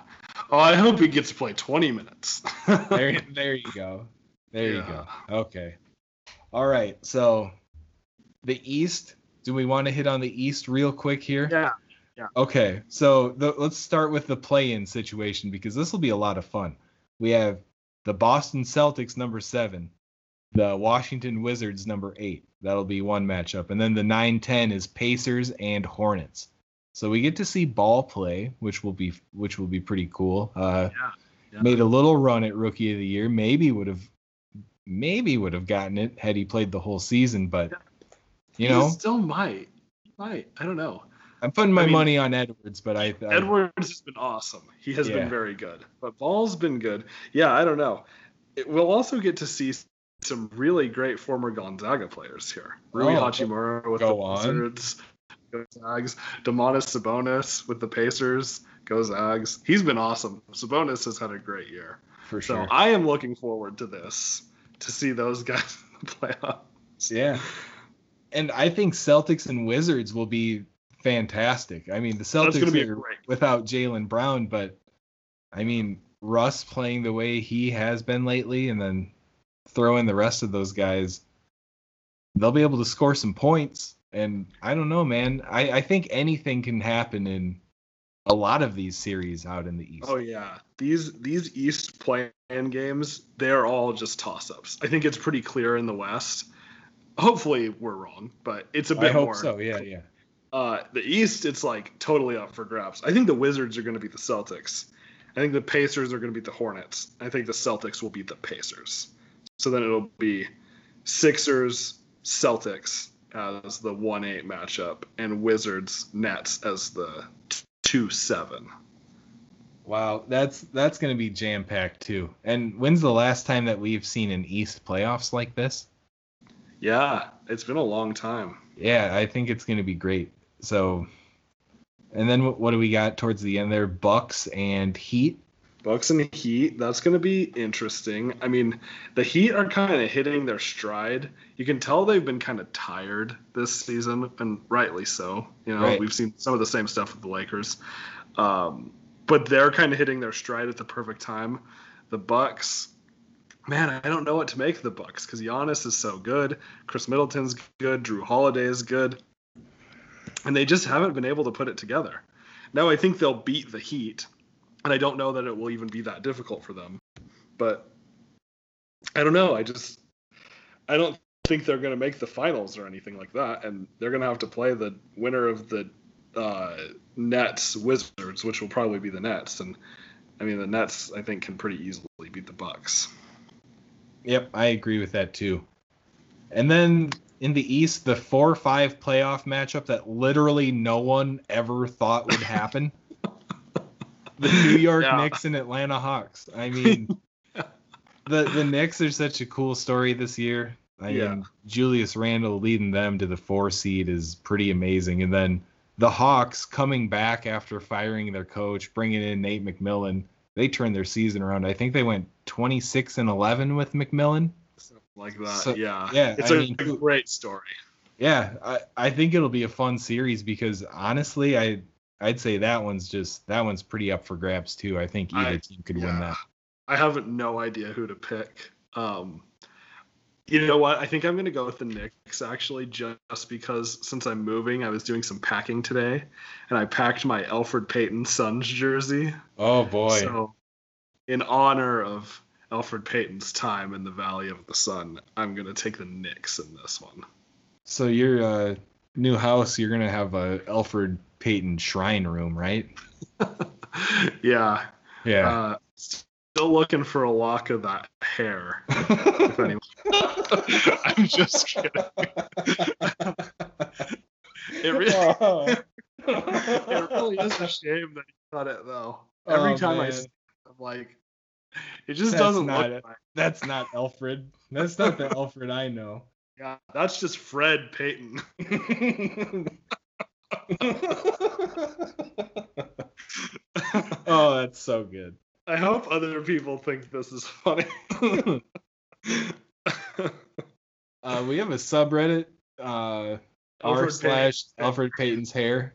Oh, I hope he gets to play 20 minutes. [LAUGHS] There, there you go. There you go. Okay. All right. So the East. Do we want to hit on the East real quick here? yeah. Okay, so the, let's start with the play-in situation because this will be a lot of fun. We have the Boston Celtics number seven, the Washington Wizards number eight. That'll be one matchup, and then the nine ten is Pacers and Hornets. So we get to see ball play, which will be which will be pretty cool. Uh, Yeah, yeah. Made a little run at Rookie of the Year. Maybe would have, maybe would have gotten it had he played the whole season. But you He know, still might. Might. I don't know. I'm putting my I mean, money on Edwards, but I, I Edwards has been awesome. He has Yeah. been very good. But Ball's been good. Yeah, I don't know. It, we'll also get to see some really great former Gonzaga players here. Rui Oh, Hachimura with the on. Wizards, go Zags. Domantas Sabonis with the Pacers, go Zags. He's been awesome. Sabonis has had a great year. for sure. So. I am looking forward to this, to see those [LAUGHS] guys in the playoffs. Yeah. And I think Celtics and Wizards will be fantastic. I mean, the Celtics are without Jaylen Brown, but I mean, Russ playing the way he has been lately, and then throw in the rest of those guys, they'll be able to score some points. And I don't know, man. I, I think anything can happen in a lot of these series out in the East. Oh yeah, these these East play-in games, they're all just toss-ups. I think it's pretty clear in the West. Hopefully we're wrong, but it's a bit I hope more. so. Yeah, yeah. Uh, the East, it's like totally up for grabs. I think the Wizards are going to beat the Celtics. I think the Pacers are going to beat the Hornets. I think the Celtics will beat the Pacers. So then it'll be Sixers, Celtics as the one eight matchup, and Wizards Nets as the two seven. Wow, that's that's gonna be jam packed too. And when's the last time that we've seen an East playoffs like this? Yeah, it's been a long time. Yeah, I think it's gonna be great. So, and then what, what do we got towards the end there? Bucks and Heat. Bucks and Heat, that's going to be interesting. I mean, the Heat are kind of hitting their stride. You can tell they've been kind of tired this season, and rightly so. You know, Right. we've seen some of the same stuff with the Lakers, um, but they're kind of hitting their stride at the perfect time. The Bucks, man, I don't know what to make of the Bucks because Giannis is so good, Khris Middleton's good, Jrue Holiday is good, and they just haven't been able to put it together. Now I think they'll beat the Heat and I don't know that it will even be that difficult for them. But I don't know. I just I don't think they're going to make the finals or anything like that, and they're going to have to play the winner of the uh, Nets Wizards, which will probably be the Nets. And I mean, the Nets I think can pretty easily beat the Bucks. Yep, I agree with that too. And then in the East, the four-five playoff matchup that literally no one ever thought would happen. [LAUGHS] the New [LAUGHS] York Yeah. Knicks and Atlanta Hawks. I mean, [LAUGHS] the the Knicks are such a cool story this year. I Yeah. mean, Julius Randle leading them to the four seed is pretty amazing. And then the Hawks coming back after firing their coach, bringing in Nate McMillan. They turned their season around. I think they went 26 and 11 with McMillan. Something like that. So- yeah. yeah, It's I a mean, great story. Yeah, I, I think it'll be a fun series because honestly, I I'd say that one's just that one's pretty up for grabs too. I think either I- team could win that. I have no idea who to pick. Um, you know what? I think I'm going to go with the Knicks actually, just because since I'm moving, I was doing some packing today, and I packed my Elfrid Payton Suns jersey. Oh boy. So in honor of Elfrid Payton's time in the Valley of the Sun, I'm gonna take the Knicks in this one. So your uh, new house, you're gonna have a Elfrid Payton shrine room, right? [LAUGHS] yeah. Yeah. Uh, still looking for a lock of that hair. [LAUGHS] [LAUGHS] I'm just kidding. it really, it really is a shame that he cut it though. Every Oh, time I see it, I'm like, it just That's doesn't not look. That's not Elfrid. That's not the Elfrid I know. Yeah, that's just Fred Payton. [LAUGHS] oh, that's so good. I hope other people think this is funny. [LAUGHS] Uh, we have a subreddit, uh, r slash Elfrid Payton's hair.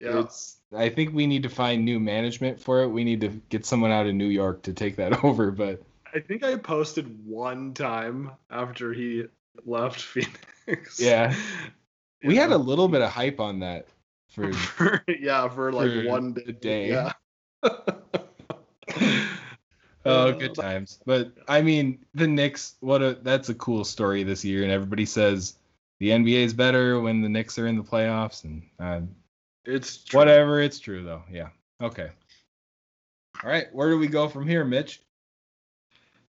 yeah. It's. I think we need to find new management for it. We need to get someone out of New York to take that [LAUGHS] over. But I think I posted one time after he left Phoenix. Yeah. We had a little bit of hype on that for [LAUGHS] for, yeah, for like For one day. day. Yeah. [LAUGHS] Oh, good times. But I mean, the Knicks. What a that's a cool story this year, and everybody says the NBA is better when the Knicks are in the playoffs, and uh, It's true. whatever. It's true though. Yeah. Okay. All right. Where do we go from here, Mitch?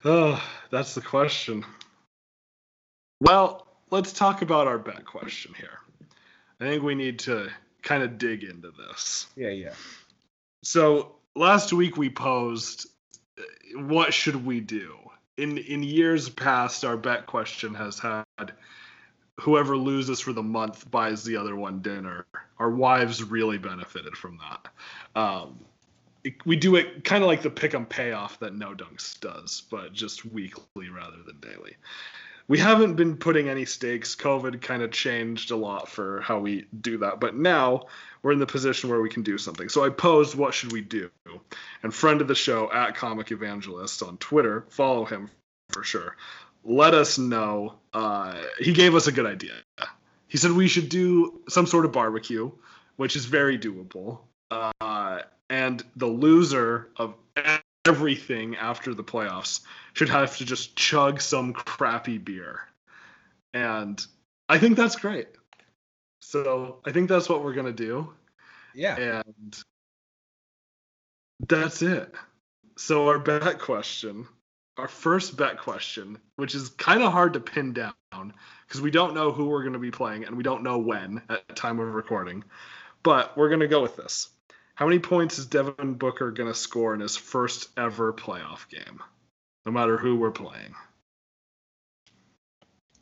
Oh, that's the question. Well, let's talk about our bet question here. I think we need to kind of dig into this. Yeah, yeah. So last week we posed, uh, what should we do? In in years past, our bet question has had whoever loses for the month buys the other one dinner. Our wives really benefited from that. Um, it- we do it kind of like the pick 'em payoff that No Dunks does, but just weekly rather than daily. We haven't been putting any stakes. COVID kind of changed a lot for how we do that, but now we're in the position where we can do something. So I posed, what should we do? And friend of the show at Comic Evangelist on Twitter, follow him for sure. Let us know. Uh, he gave us a good idea. He said we should do some sort of barbecue, which is very doable. Uh, and the loser of everything after the playoffs should have to just chug some crappy beer. And I think that's great. So I think that's what we're going to do Yeah. and that's it. So our bet question, our first bet question, which is kind of hard to pin down because we don't know who we're going to be playing and we don't know when at the time of recording, but we're going to go with this. How many points is Devin Booker going to score in his first ever playoff game, no matter who we're playing?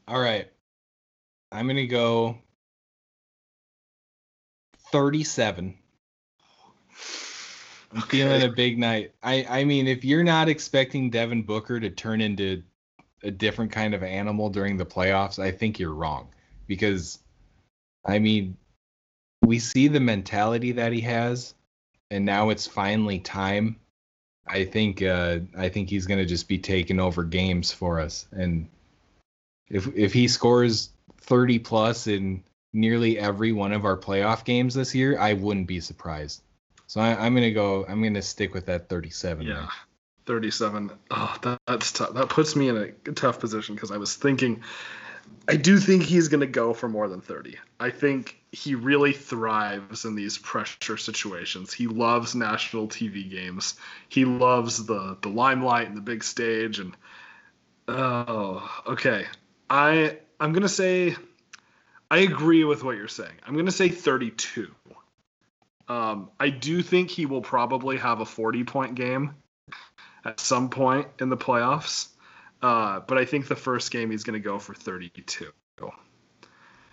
All right. I'm gonna go 37. I'm feeling a big night. I I mean, if you're not expecting Devin Booker to turn into a different kind of animal during the playoffs, I think you're wrong. Because I mean, we see the mentality that he has, and now it's finally time. I think uh, I think he's gonna just be taking over games for us. And if if he scores 30 plus in nearly every one of our playoff games this year, I wouldn't be surprised. So I, I'm gonna go. I'm gonna stick with that 37. Yeah. there. 37. Oh, that, that's tough. That puts me in a tough position because I was thinking, I do think he's going to go for more than 30. I think he really thrives in these pressure situations. He loves national TV games. He loves the the limelight and the big stage. And oh, okay. I I'm gonna say, I agree with what you're saying. I'm gonna say 32. Um, I do think he will probably have a 40 point game at some point in the playoffs. Uh, but I think the first game he's going to go for 32.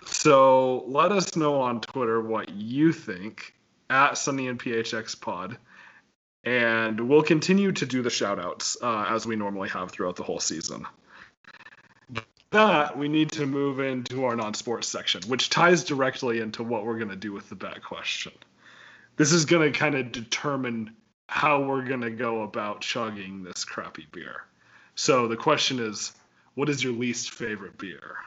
So let us know on Twitter what you think at Sunny and PHX Pod. And we'll continue to do the shout outs uh, as we normally have throughout the whole season. That we need to move into our non sports section, which ties directly into what we're going to do with the bet question. This is going to kind of determine how we're going to go about chugging this crappy beer. So the question is, what is your least favorite beer?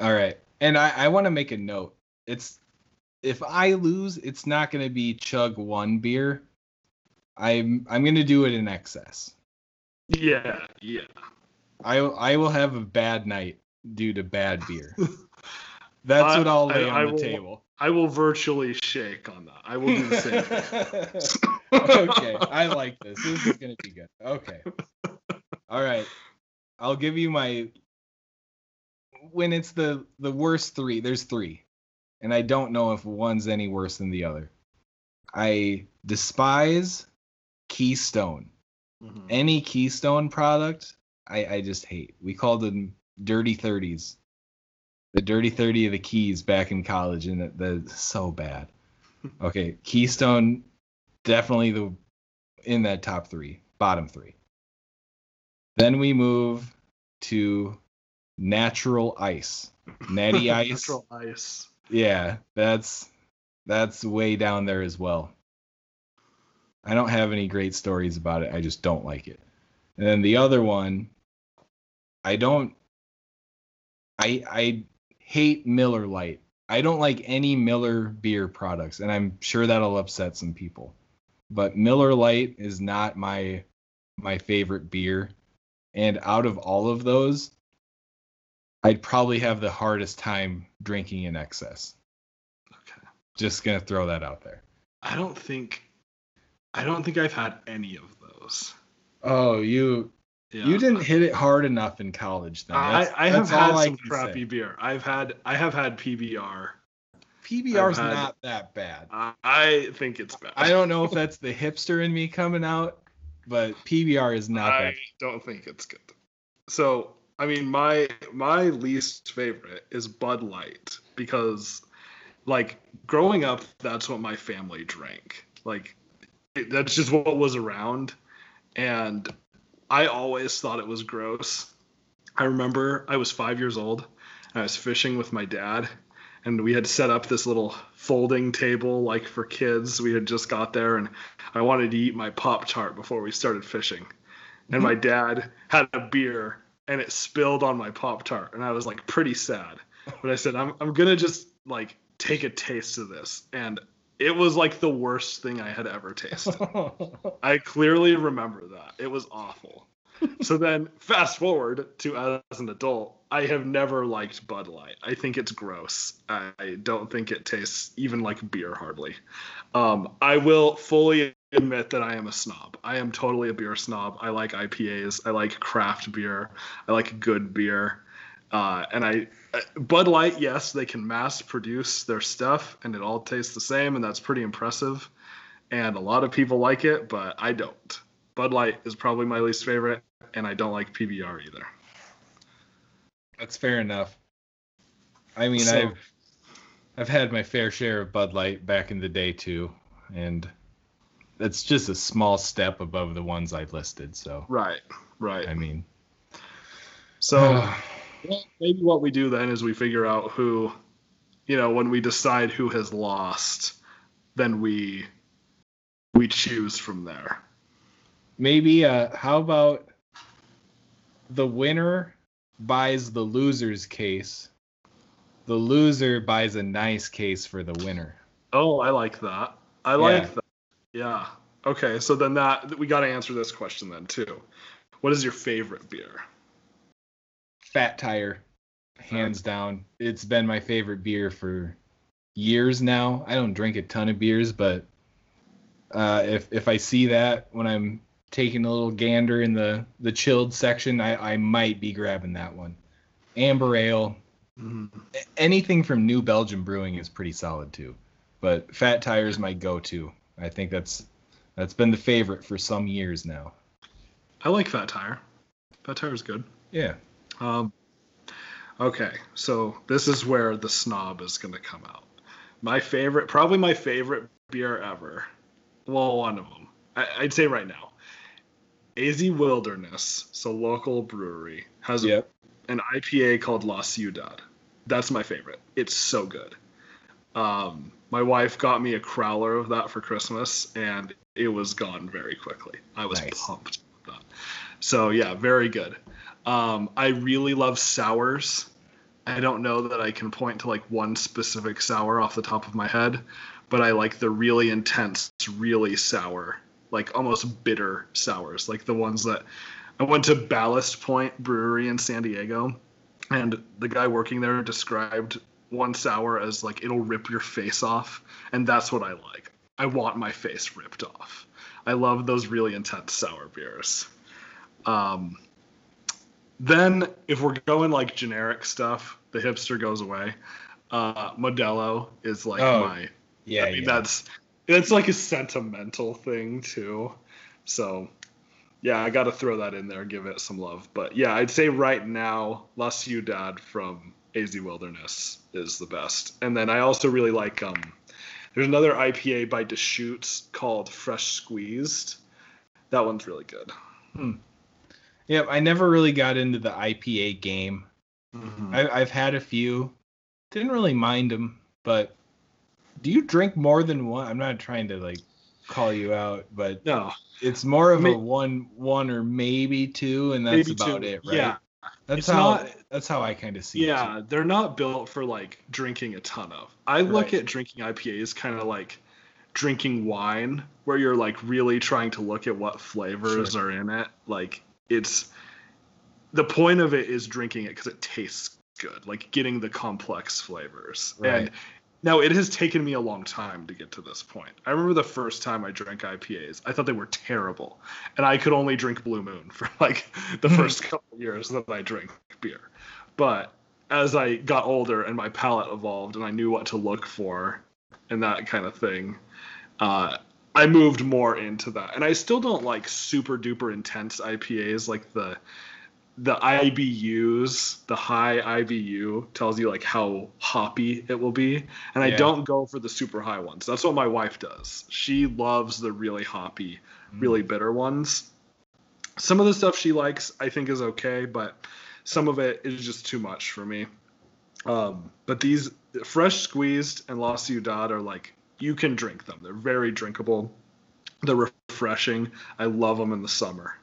All right. And I, I want to make a note. It's if I lose, it's not gonna be chug one beer. I'm I'm gonna do it in excess. Yeah, yeah. I I will have a bad night due to bad beer. [LAUGHS] That's I- what I'll I- lay on I the will- table. I will virtually shake on that. I will do the same. [LAUGHS] okay, I like this. This is gonna be good. Okay. [LAUGHS] All right. I'll give you my when it's the the worst three. There's three, and I don't know if one's any worse than the other. I despise Keystone. Mhm. Any Keystone product, I I just hate. We called them dirty thirties. The dirty thirty of the keys back in college, and that's so bad. [LAUGHS] Okay, Keystone definitely the in that top three, bottom three. Then we move to natural ice, natty [LAUGHS] ice. Natural ice. Yeah, that's that's way down there as well. I don't have any great stories about it. I just don't like it. And then the other one, I don't I I hate Miller Lite. I don't like any Miller beer products, and I'm sure that'll upset some people. But Miller Lite is not my my favorite beer. And out of all of those, I'd probably have the hardest time drinking in excess. Okay. Just gonna throw that out there. I don't think I don't think I've had any of those. Oh, you Yeah. you didn't hit it hard enough in college then. I, That's- I have that's all had I some crappy say. beer. I've had I have had PBR. PBR's had- not that bad. I, I think it's bad. I don't know if that's the hipster in me coming out, but PBR is not I that. don't think it's good. So I mean, my my least favorite is Bud Light because, like, growing up, that's what my family drank. Like, it, that's just what was around, and I always thought it was gross. I remember I was five years old. And I was fishing with my dad, and we had set up this little folding table like for kids. We had just got there, and I wanted to eat my Pop Tart before we started fishing. And my mm-hmm. dad had a beer, and it spilled on my Pop Tart, and I was like pretty sad. But I said, I'm I'm gonna just like take a taste of this, and it was like the worst thing I had ever tasted. [LAUGHS] I clearly remember that. It was awful. so then fast forward to as an adult, I have never liked Bud Light. I think it's gross. I don't think it tastes even like beer hardly. Um, I will fully admit that I am a snob. I am totally a beer snob. I like IPAs. I like craft beer. I like good beer. Uh, and I, uh, Bud Light, yes, they can mass produce their stuff and it all tastes the same, and that's pretty impressive. And a lot of people like it, but I don't. Bud Light is probably my least favorite, and I don't like PBR either. That's fair enough. I mean, So- I've I've had my fair share of Bud Light back in the day too, and that's just a small step above the ones I listed. So Right, right. I mean, So [SIGHS] well, maybe what we do then is we figure out who, you know, when we decide who has lost, then we we choose from there. maybe uh, how about the winner buys the loser's case, the loser buys a nice case for the winner. Oh, I like that. I like that. Yeah. Okay, so then that we got to answer this question then too. What is your favorite beer? Fat Tire, hands down. It's been my favorite beer for years now. I don't drink a ton of beers, but uh, if if I see that when I'm taking a little gander in the the chilled section, I I might be grabbing that one. Amber Ale, a- anything from New Belgium Brewing is pretty solid too. But Fat Tire is my go-to. I think that's that's been the favorite for some years now. I like Fat Tire. Fat Tire is good. Yeah. Um, okay, so this is where the snob is going to come out. My favorite, probably my favorite beer ever. Well, one of them. I, I'd say right now. AZ Wilderness, so local brewery, has a- an IPA called La Ciudad. That's my favorite. It's so good. Um, my wife got me a crowler of that for Christmas, and it was gone very quickly. I was Nice. pumped with that. So yeah, very good. Um, I really love sours. I don't know that I can point to like one specific sour off the top of my head, but I like the really intense, really sour, like almost bitter sours, like the ones that I went to Ballast Point Brewery in San Diego, and the guy working there described one sour as like it'll rip your face off, and that's what I like. I want my face ripped off. I love those really intense sour beers. Um, then if we're going like generic stuff, the hipster goes away. Uh, Modelo is like Oh, my Yeah, I mean, yeah. that's that's like a sentimental thing too. So yeah, I got to throw that in there, give it some love. But yeah, I'd say right now, La Ciudad from AZ Wilderness is the best. And then I also really like um, there's another IPA by Deschutes called Fresh Squeezed. That one's really good. Yep, I never really got into the IPA game. Mm-hmm. I, I've had a few, didn't really mind them, but do you drink more than one? I'm not trying to like call you out, but No, it's more of May- a one, one or maybe two, and that's about two. it, right? Yeah, that's it's how not- that's how I kind of see it. Yeah, they're not built for like drinking a ton of. I look Right. at drinking IPAs kind of like drinking wine, where you're like really trying to look at what flavors are in it. Like it's the point of it is drinking it because it tastes good, like getting the complex flavors. Right. And now it has taken me a long time to get to this point. I remember the first time I drank IPAs, I thought they were terrible, and I could only drink Blue Moon for like the first couple years that I drank beer. But as I got older and my palate evolved and I knew what to look for and that kind of thing, uh, I moved more into that. And I still don't like super duper intense IPAs like the the IBUs, the high IBU tells you like how hoppy it will be. And I don't go for the super high ones. That's what my wife does. She loves the really hoppy, really bitter ones. Some of the stuff she likes I think is okay, but some of it is just too much for me. Um, but these fresh squeezed and La Ciudad are like you can drink them. They're very drinkable. They're refreshing. I love them in the summer.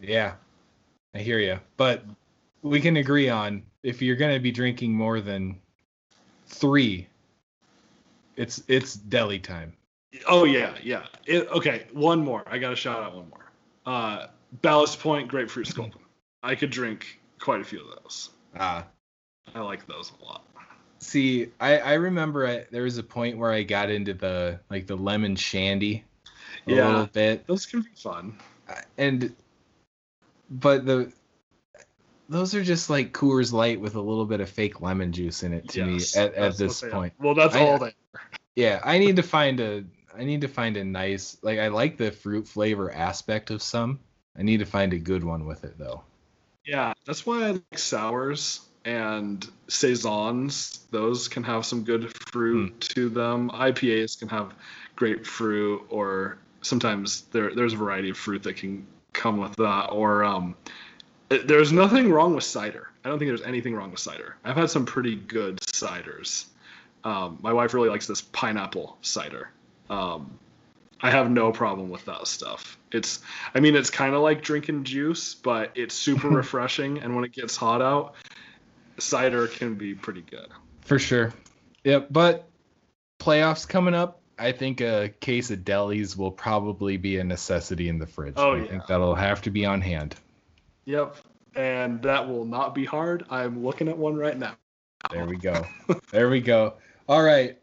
Yeah, I hear you. But we can agree on if you're gonna be drinking more than three, it's it's deli time. Oh yeah, yeah. It, okay, one more. I got to shout out one more. Uh, Ballast Point Grapefruit Sculpin. [CLEARS THROAT] I could drink quite a few of those. Ah, I like those a lot. see, I I remember I, there was a point where I got into the like the lemon shandy a Yeah. little bit, Those can be fun. and but the those are just like Coors Light with a little bit of fake lemon juice in it to Yes, me at, at this point. Well, that's I- all they. Yeah, I need to [LAUGHS] find a I need to find a nice like I like the fruit flavor aspect of some. I need to find a good one with it though. Yeah, that's why I like sours and saisons. Those can have some good fruit Hmm. to them. IPAs can have grapefruit, or sometimes there there's a variety of fruit that can come with that. Or um, there's nothing wrong with cider. I don't think there's anything wrong with cider. I've had some pretty good ciders. Um, my wife really likes this pineapple cider. Um, I have no problem with that stuff. It's, I mean, it's kind of like drinking juice, but it's super [LAUGHS] refreshing. And when it gets hot out, cider can be pretty good. For sure. Yep, but playoffs coming up. I think a case of delis will probably be a necessity in the fridge. Oh, I yeah. think that'll have to be on hand. Yep. And that will not be hard. I'm looking at one right now. There we go. there we go. All right.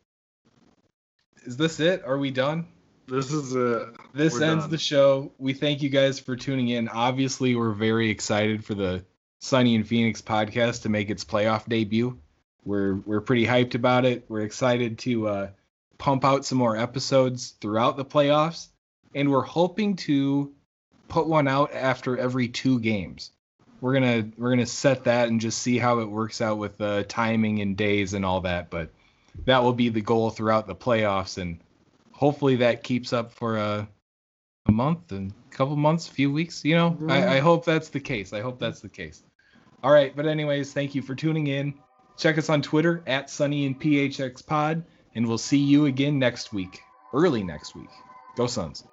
Is this it? Are we done? This is a. this We're ends done. the show. We thank you guys for tuning in. Obviously, we're very excited for the Sunny and Phoenix podcast to make its playoff debut. We're we're pretty hyped about it. We're excited to uh, pump out some more episodes throughout the playoffs, and we're hoping to put one out after every two games. We're gonna we're gonna set that and just see how it works out with the timing and days and all that. But that will be the goal throughout the playoffs, and hopefully that keeps up for a a month and a couple months, a few weeks. You know, I, mm-hmm. I hope that's the case. I hope that's the case. All right, but anyways, thank you for tuning in. Check us on Twitter at Sunny and PHX Pod, and we'll see you again next week, early next week. Go Suns.